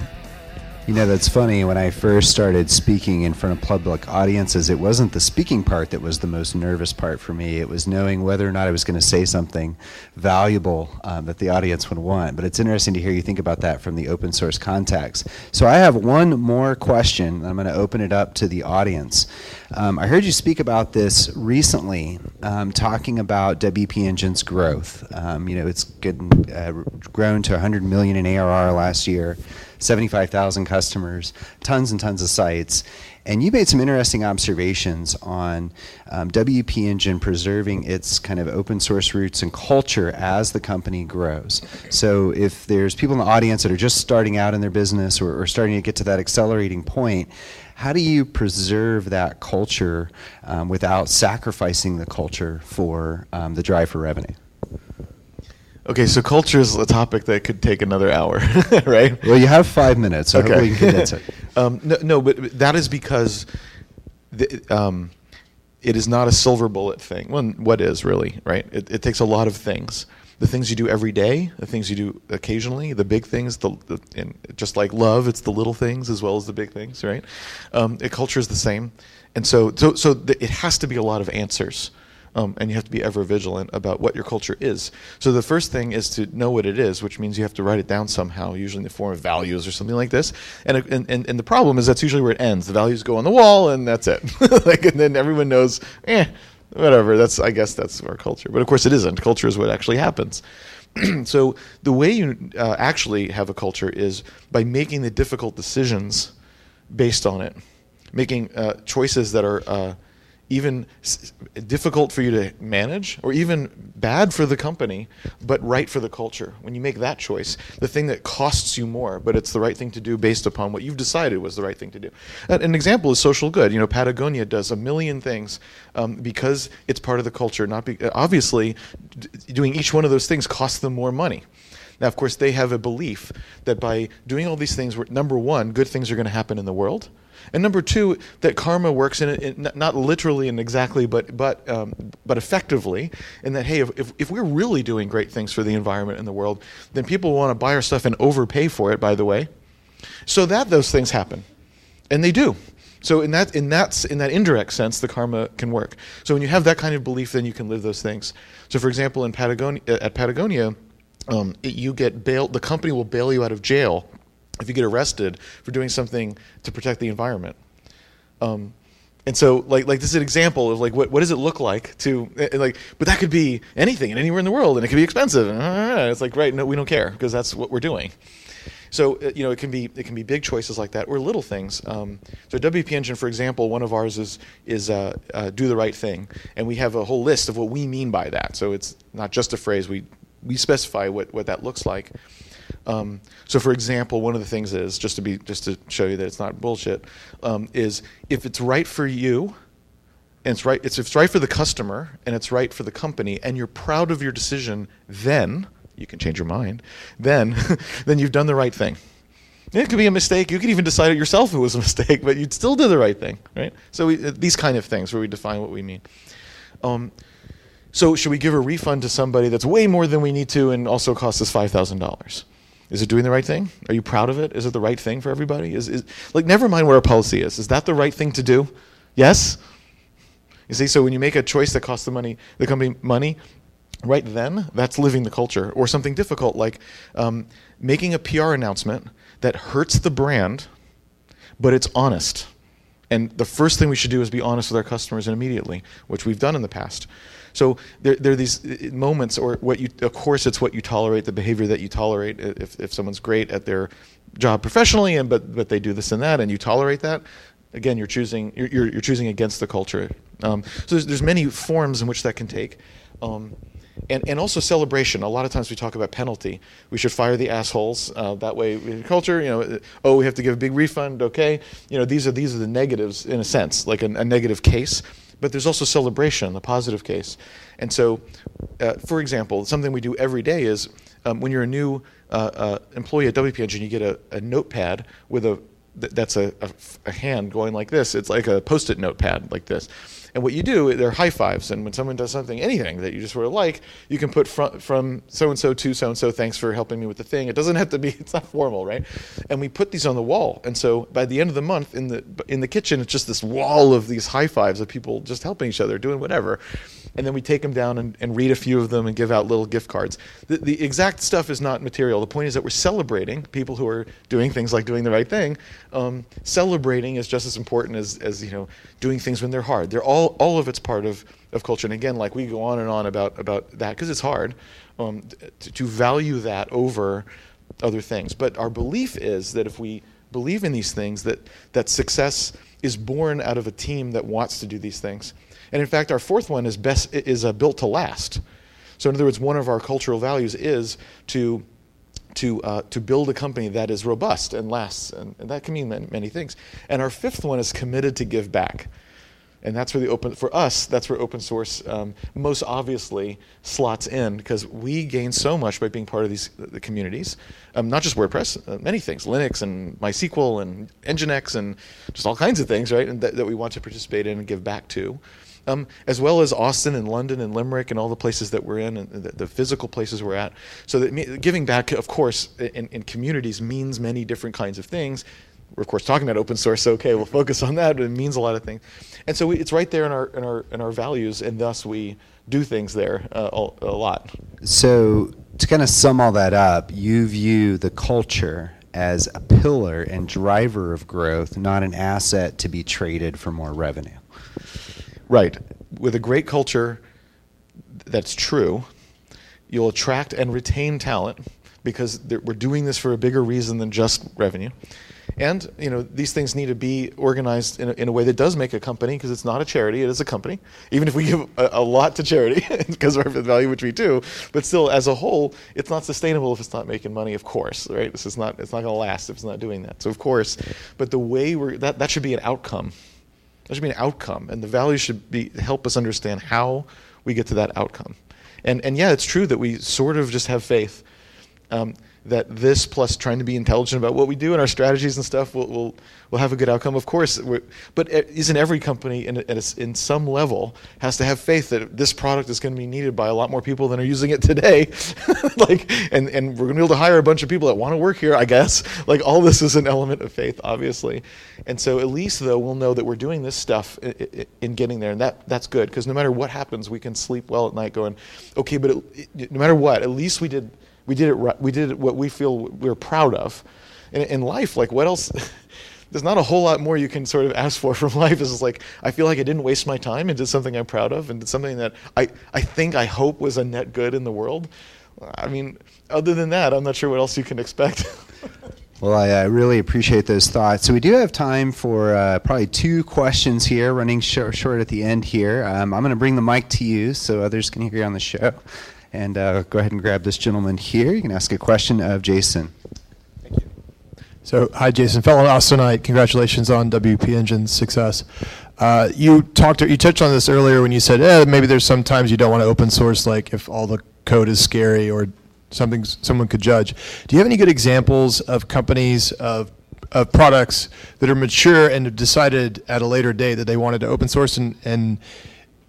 You know, that's funny. When I first started speaking in front of public audiences, it wasn't the speaking part that was the most nervous part for me. It was knowing whether or not I was going to say something valuable um, that the audience would want. But it's interesting to hear you think about that from the open source context. So I have one more question. I'm going to open it up to the audience. Um, I heard you speak about this recently, um, talking about WP Engine's growth. Um, you know, it's uh, grown to 100 million in ARR last year. 75,000 customers, tons and tons of sites. And you made some interesting observations on um, WP Engine preserving its kind of open source roots and culture as the company grows. So, if there's people in the audience that are just starting out in their business or, or starting to get to that accelerating point, how do you preserve that culture um, without sacrificing the culture for um, the drive for revenue? Okay, so culture is a topic that could take another hour, right? Well, you have five minutes, so okay. hopefully you can condense it. um, no, no, but that is because the, um, it is not a silver bullet thing. Well, what is really, right? It, it, takes a lot of things. The things you do every day, the things you do occasionally, the big things, the, the and just like love, it's the little things as well as the big things, right? Um, culture is the same, and so so so the, it has to be a lot of answers. Um, and you have to be ever vigilant about what your culture is. So the first thing is to know what it is, which means you have to write it down somehow, usually in the form of values or something like this. And and, and, the problem is that's usually where it ends. The values go on the wall, and that's it. like, and then everyone knows, eh, whatever. That's I guess that's our culture. But of course, it isn't. Culture is what actually happens. so the way you uh, actually have a culture is by making the difficult decisions based on it, making uh, choices that are uh, even difficult for you to manage or even bad for the company, but right for the culture. When you make that choice, the thing that costs you more, but it's the right thing to do based upon what you've decided was the right thing to do. An example is social good. You know, Patagonia does a million things um, because it's part of the culture. Not be, obviously, doing each one of those things costs them more money. Now, of course, they have a belief that by doing all these things, number one, good things are going to happen in the world. And number two, that karma works in, in not literally and exactly, but but um, but effectively. In that, hey, if, if, if we're really doing great things for the environment and the world, then people want to buy our stuff and overpay for it. By the way, so that those things happen, and they do. So in that in that in that indirect sense, the karma can work. So when you have that kind of belief, then you can live those things. So for example, in Patagonia, at Patagonia, um, it, you get bail. The company will bail you out of jail if you get arrested for doing something to protect the environment. Um, and so, like, like this is an example of like what, what does it look like to like, but that could be anything and anywhere in the world, and it could be expensive. And uh, it's like, right? No, we don't care because that's what we're doing. So uh, you know, it can be it can be big choices like that or little things. Um, so WP Engine, for example, one of ours is is uh, uh, do the right thing, and we have a whole list of what we mean by that. So it's not just a phrase. We we specify what what that looks like. Um, so, for example, one of the things is just to be just to show you that it's not bullshit. Um, is if it's right for you, and it's right, it's if it's right for the customer, and it's right for the company, and you're proud of your decision, then you can change your mind. Then, then you've done the right thing. It could be a mistake. You could even decide it yourself it was a mistake, but you'd still do the right thing, right? So we, these kind of things where we define what we mean. Um, so should we give a refund to somebody that's way more than we need to and also costs us five thousand dollars? Is it doing the right thing? Are you proud of it? Is it the right thing for everybody? Is, is like never mind where our policy is. Is that the right thing to do? Yes. You see, so when you make a choice that costs the money, the company money, right then, that's living the culture. Or something difficult like um, making a PR announcement that hurts the brand, but it's honest. And the first thing we should do is be honest with our customers and immediately, which we've done in the past. So there, there are these uh, moments, or what you, of course, it's what you tolerate, the behavior that you tolerate. If, if someone's great at their job professionally, and but but they do this and that, and you tolerate that, again, you're choosing you're, you're, choosing against the culture. Um, so there's, there's many forms in which that can take. Um, and, and also celebration. A lot of times we talk about penalty. We should fire the assholes. Uh, that way, in culture, you know, oh, we have to give a big refund. Okay, you know, these are these are the negatives in a sense, like a, a negative case but there's also celebration, the positive case. And so, uh, for example, something we do every day is um, when you're a new uh, uh, employee at WP Engine, you get a, a, notepad with a th- that's a, a, a hand going like this. It's like a post-it notepad like this. And what you do, they're high fives. And when someone does something, anything that you just sort of like, you can put from, from so and so to so and so, thanks for helping me with the thing. It doesn't have to be, it's not formal, right? And we put these on the wall. And so by the end of the month in the, in the kitchen, it's just this wall of these high fives of people just helping each other, doing whatever. And then we take them down and, and read a few of them and give out little gift cards. The, the exact stuff is not material. The point is that we're celebrating people who are doing things like doing the right thing. Um, celebrating is just as important as, as you know doing things when they're hard. They're all all of it's part of, of culture. And again, like we go on and on about about that because it's hard um, to, to value that over other things. But our belief is that if we believe in these things, that that success is born out of a team that wants to do these things. And in fact, our fourth one is best is uh, built to last. So in other words, one of our cultural values is to to, uh, to build a company that is robust and lasts. And, and that can mean many, things. And our fifth one is committed to give back. And that's where the open, for us, that's where open source um, most obviously slots in because we gain so much by being part of these the communities. Um, not just WordPress, uh, many things, Linux and MySQL and Nginx and just all kinds of things, right? And that, that we want to participate in and give back to um, as well as Austin and London and Limerick and all the places that we're in and the, the physical places we're at. So that giving back, of course, in, in, communities means many different kinds of things. We're of course talking about open source, so okay, we'll focus on that. It means a lot of things, and so we, it's right there in our in our in our values, and thus we do things there uh, a, a lot. So to kind of sum all that up, you view the culture as a pillar and driver of growth, not an asset to be traded for more revenue. Right. With a great culture that's true, you'll attract and retain talent because we're doing this for a bigger reason than just revenue. And you know these things need to be organized in a, in a way that does make a company because it's not a charity; it is a company. Even if we give a, a lot to charity because of the value which we do, but still, as a whole, it's not sustainable if it's not making money. Of course, right? This is not it's not going to last if it's not doing that. So of course, but the way we're that that should be an outcome That should be an outcome, and the value should be help us understand how we get to that outcome. And and yeah, it's true that we sort of just have faith um, that this plus trying to be intelligent about what we do and our strategies and stuff will will, will have a good outcome. Of course, but isn't every company in, in, in some level has to have faith that this product is going to be needed by a lot more people than are using it today? like, and and we're going to be able to hire a bunch of people that want to work here. I guess like all this is an element of faith, obviously. And so at least though we'll know that we're doing this stuff in, in getting there, and that that's good because no matter what happens, we can sleep well at night, going, okay, but it, no matter what, at least we did we did it. We did what we feel we're proud of. In, in life, like what else? There's not a whole lot more you can sort of ask for from life. It's like I feel like I didn't waste my time and did something I'm proud of and did something that I, I think I hope was a net good in the world. I mean, other than that, I'm not sure what else you can expect. Well, I really appreciate those thoughts. So we do have time for uh, probably two questions here, running short, short at the end here. Um, I'm going to bring the mic to you so others can hear you on the show. And uh, go ahead and grab this gentleman here. You can ask a question of Jason. Thank you. So, hi, Jason. Fellow Austinite, congratulations on WP Engine's success. Uh, you talked, you touched on this earlier when you said, eh, maybe there's sometimes you don't want to open source, like if all the code is scary or something someone could judge. Do you have any good examples of companies of of products that are mature and have decided at a later date that they wanted to open source and, and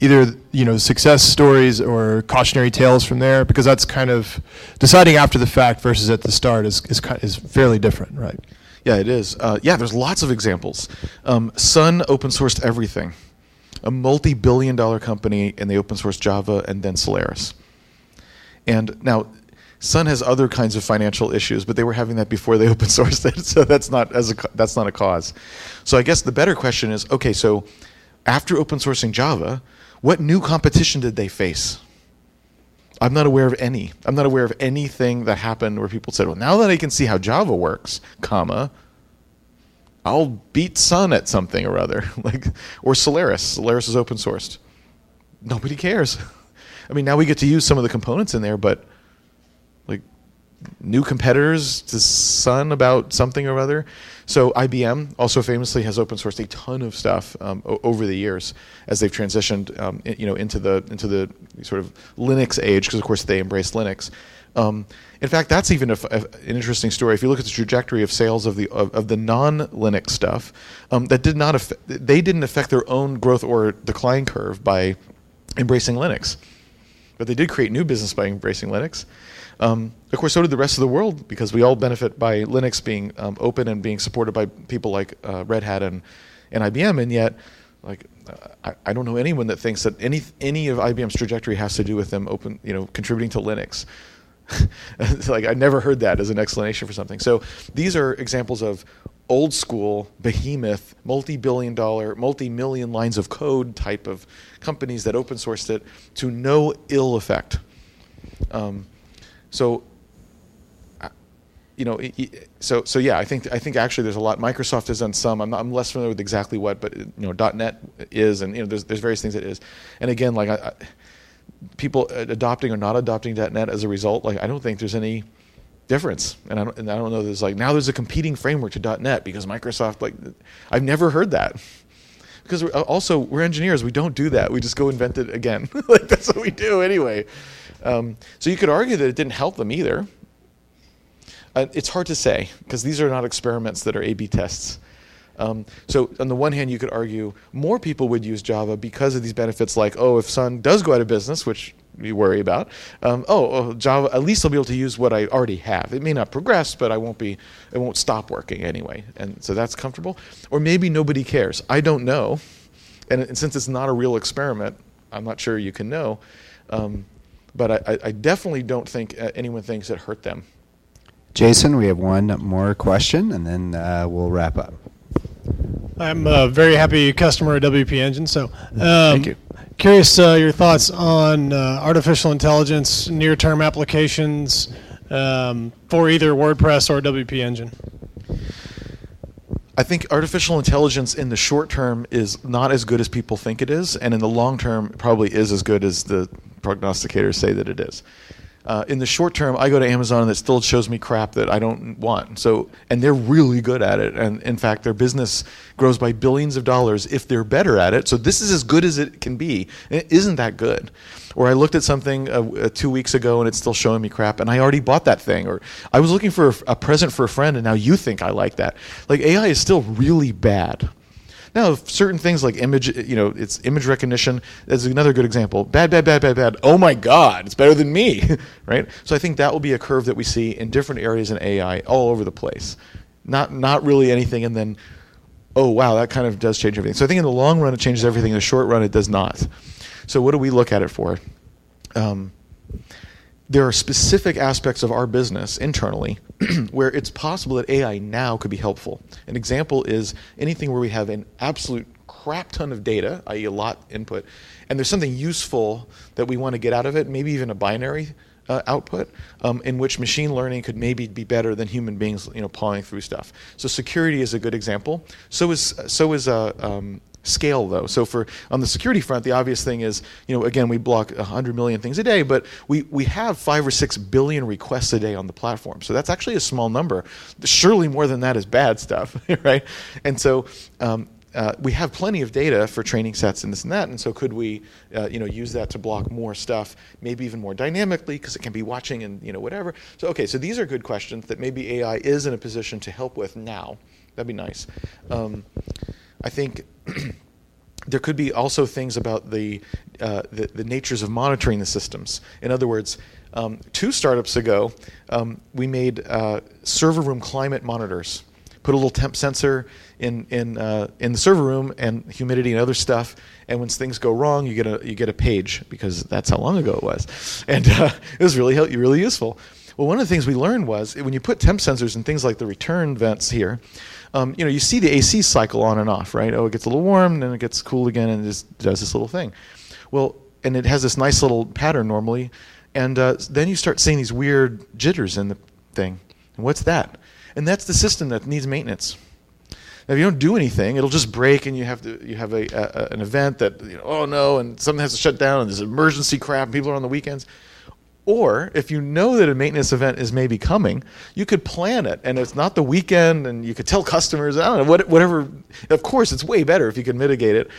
either you know success stories or cautionary tales from there because that's kind of deciding after the fact versus at the start is is, is fairly different, right? Yeah, it is. Uh, yeah, there's lots of examples. Um, Sun open sourced everything, a multi-billion-dollar company, and they open sourced Java and then Solaris. And now, Sun has other kinds of financial issues, but they were having that before they open sourced it, so that's not as a that's not a cause. So I guess the better question is, okay, so after open sourcing Java, what new competition did they face? I'm not aware of any. I'm not aware of anything that happened where people said, "Well, now that I can see how Java works, comma, I'll beat Sun at something or other." like or Solaris. Solaris is open sourced. Nobody cares. I mean, now we get to use some of the components in there, but like new competitors to Sun about something or other. So IBM also famously has open sourced a ton of stuff um, over the years as they've transitioned, um, in, you know, into the into the sort of Linux age because of course they embraced Linux. Um, in fact, that's even a, a, an interesting story. If you look at the trajectory of sales of the of, of the non-Linux stuff, um, that did not affect, they didn't affect their own growth or decline curve by embracing Linux, but they did create new business by embracing Linux. Um, of course, so did the rest of the world because we all benefit by Linux being um, open and being supported by people like uh, Red Hat and, and IBM. And yet, like, uh, I, I don't know anyone that thinks that any any of IBM's trajectory has to do with them open, you know, contributing to Linux. like I never heard that as an explanation for something. So these are examples of old school behemoth, multi-billion dollar, multi-million lines of code type of companies that open sourced it to no ill effect. Um, so, uh, you know, so so yeah, I think I think actually there's a lot. Microsoft has done some. I'm, not, I'm less familiar with exactly what, but you know, .NET is, and you know, there's there's various things that is. And again, like I, I, people uh, adopting or not adopting .NET as a result, like I don't think there's any difference. And I don't, and I don't know. There's like now there's a competing framework to .NET because Microsoft like I've never heard that. Because we're, uh, also we're engineers, we don't do that. We just go invent it again. like that's what we do anyway. Um, so you could argue that it didn't help them either. Uh, it's hard to say because these are not experiments that are A/B tests. Um, so on the one hand, you could argue more people would use Java because of these benefits, like oh, if Sun does go out of business, which we worry about, um, oh, oh, Java at least I'll be able to use what I already have. It may not progress, but I won't be, it won't stop working anyway, and so that's comfortable. Or maybe nobody cares. I don't know, and, and since it's not a real experiment, I'm not sure you can know. Um, but I, I definitely don't think uh, anyone thinks it hurt them. Jason, we have one more question, and then uh, we'll wrap up. I'm a very happy customer of WP Engine, so um, thank you. Curious uh, your thoughts on uh, artificial intelligence near-term applications um, for either WordPress or WP Engine. I think artificial intelligence in the short term is not as good as people think it is, and in the long term, probably is as good as the prognosticators say that it is. Uh, in the short term, I go to Amazon and it still shows me crap that I don't want. So, and they're really good at it. And in fact, their business grows by billions of dollars if they're better at it. So this is as good as it can be. And it isn't that good. Or I looked at something uh, uh, two weeks ago and it's still showing me crap, and I already bought that thing. Or I was looking for a, a present for a friend, and now you think I like that. Like AI is still really bad. Now, certain things like image, you know, it's image recognition. is another good example. Bad, bad, bad, bad, bad. Oh my God, it's better than me, right? So I think that will be a curve that we see in different areas in AI all over the place. Not, not really anything, and then, oh wow, that kind of does change everything. So I think in the long run it changes everything. In the short run, it does not. So what do we look at it for? Um, there are specific aspects of our business internally where it's possible that AI now could be helpful. An example is anything where we have an absolute crap ton of data, i.e., a lot input, and there's something useful that we want to get out of it, maybe even a binary uh, output, um, in which machine learning could maybe be better than human beings, you know, pawing through stuff. So security is a good example. So is so is uh, um, scale though. So for on the security front, the obvious thing is, you know, again, we block 100 million things a day, but we, we have five or six billion requests a day on the platform. So that's actually a small number. Surely more than that is bad stuff, right? And so um, uh, we have plenty of data for training sets and this and that, and so could we, uh, you know, use that to block more stuff, maybe even more dynamically because it can be watching and you know whatever. So okay, so these are good questions that maybe AI is in a position to help with now. That'd be nice. Um, I think there could be also things about the, uh, the, the natures of monitoring the systems. In other words, um, two startups ago, um, we made uh, server room climate monitors. Put a little temp sensor in in uh, in the server room and humidity and other stuff. And when things go wrong, you get a you get a page because that's how long ago it was, and uh, it was really really useful. Well, one of the things we learned was when you put temp sensors in things like the return vents here, um, you know, you see the AC cycle on and off, right? Oh, it gets a little warm, then it gets cool again, and it just does this little thing. Well, and it has this nice little pattern normally, and uh, then you start seeing these weird jitters in the thing. And what's that? And that's the system that needs maintenance. Now, if you don't do anything, it'll just break, and you have to you have a, a an event that you know, oh no, and something has to shut down, and there's emergency crap, and people are on the weekends. Or if you know that a maintenance event is maybe coming, you could plan it, and it's not the weekend, and you could tell customers, I don't know, whatever. Of course, it's way better if you can mitigate it,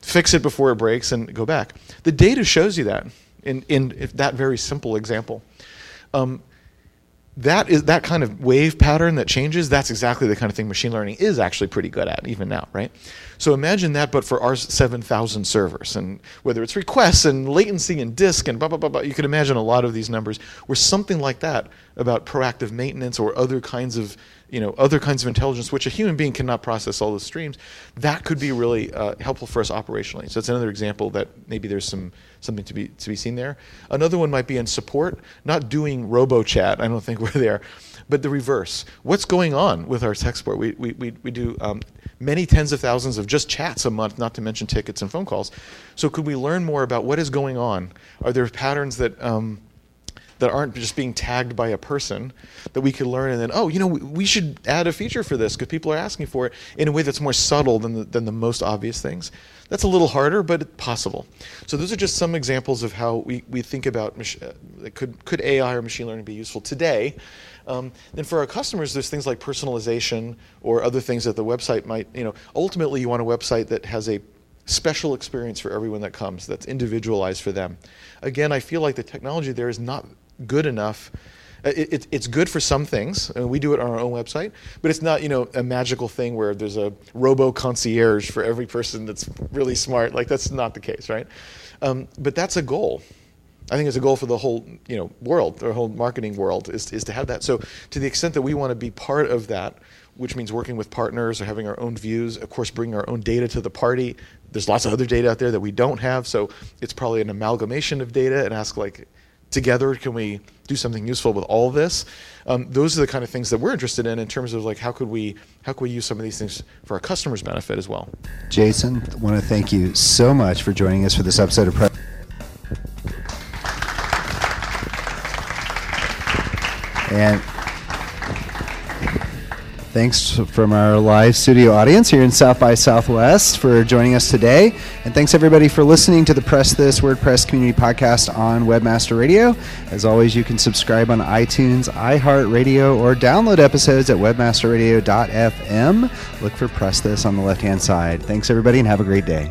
fix it before it breaks, and go back. The data shows you that in in that very simple example. Um, that is that kind of wave pattern that changes that's exactly the kind of thing machine learning is actually pretty good at even now right? So imagine that but for our 7000 servers and whether it's requests and latency and disk and blah blah blah, blah you can imagine a lot of these numbers. Where something like that about proactive maintenance or other kinds of you know other kinds of intelligence which a human being cannot process all those streams that could be really uh, helpful for us operationally. So it's another example that maybe there's some something to be to be seen there. Another one might be in support not doing robo chat i don't think we're there but the reverse. What's going on with our tech support? We, we, we, we do um, many tens of thousands of just chats a month not to mention tickets and phone calls. So could we learn more about what is going on? Are there patterns that um, that aren't just being tagged by a person that we could learn and then oh you know we, we should add a feature for this because people are asking for it in a way that's more subtle than the, than the most obvious things. That's a little harder but possible. So those are just some examples of how we, we think about uh, could could ai or machine learning be useful today. Um, then for our customers there's things like personalization or other things that the website might you know ultimately you want a website that has a special experience for everyone that comes that's individualized for them. Again i feel like the technology there is not good enough. Uh, it, it, it's good for some things, and we do it on our own website, but it's not, you know, a magical thing where there's a robo concierge for every person that's really smart. Like that's not the case, right? Um, but that's a goal. I think it's a goal for the whole, you know, world, the whole marketing world, is, is to have that. So to the extent that we want to be part of that, which means working with partners or having our own views, of course, bringing our own data to the party. There's lots of other data out there that we don't have, so it's probably an amalgamation of data and ask like, together can we do something useful with all this? Um, those are the kind of things that we're interested in in terms of like how could we how could we use some of these things for our customers benefit as well? Jason I want to thank you so much for joining us for this episode of Press and Thanks from our live studio audience here in South by Southwest for joining us today. And thanks everybody for listening to the Press This WordPress Community Podcast on Webmaster Radio. As always, you can subscribe on iTunes, iHeartRadio, or download episodes at webmasterradio.fm. Look for Press This on the left hand side. Thanks everybody and have a great day.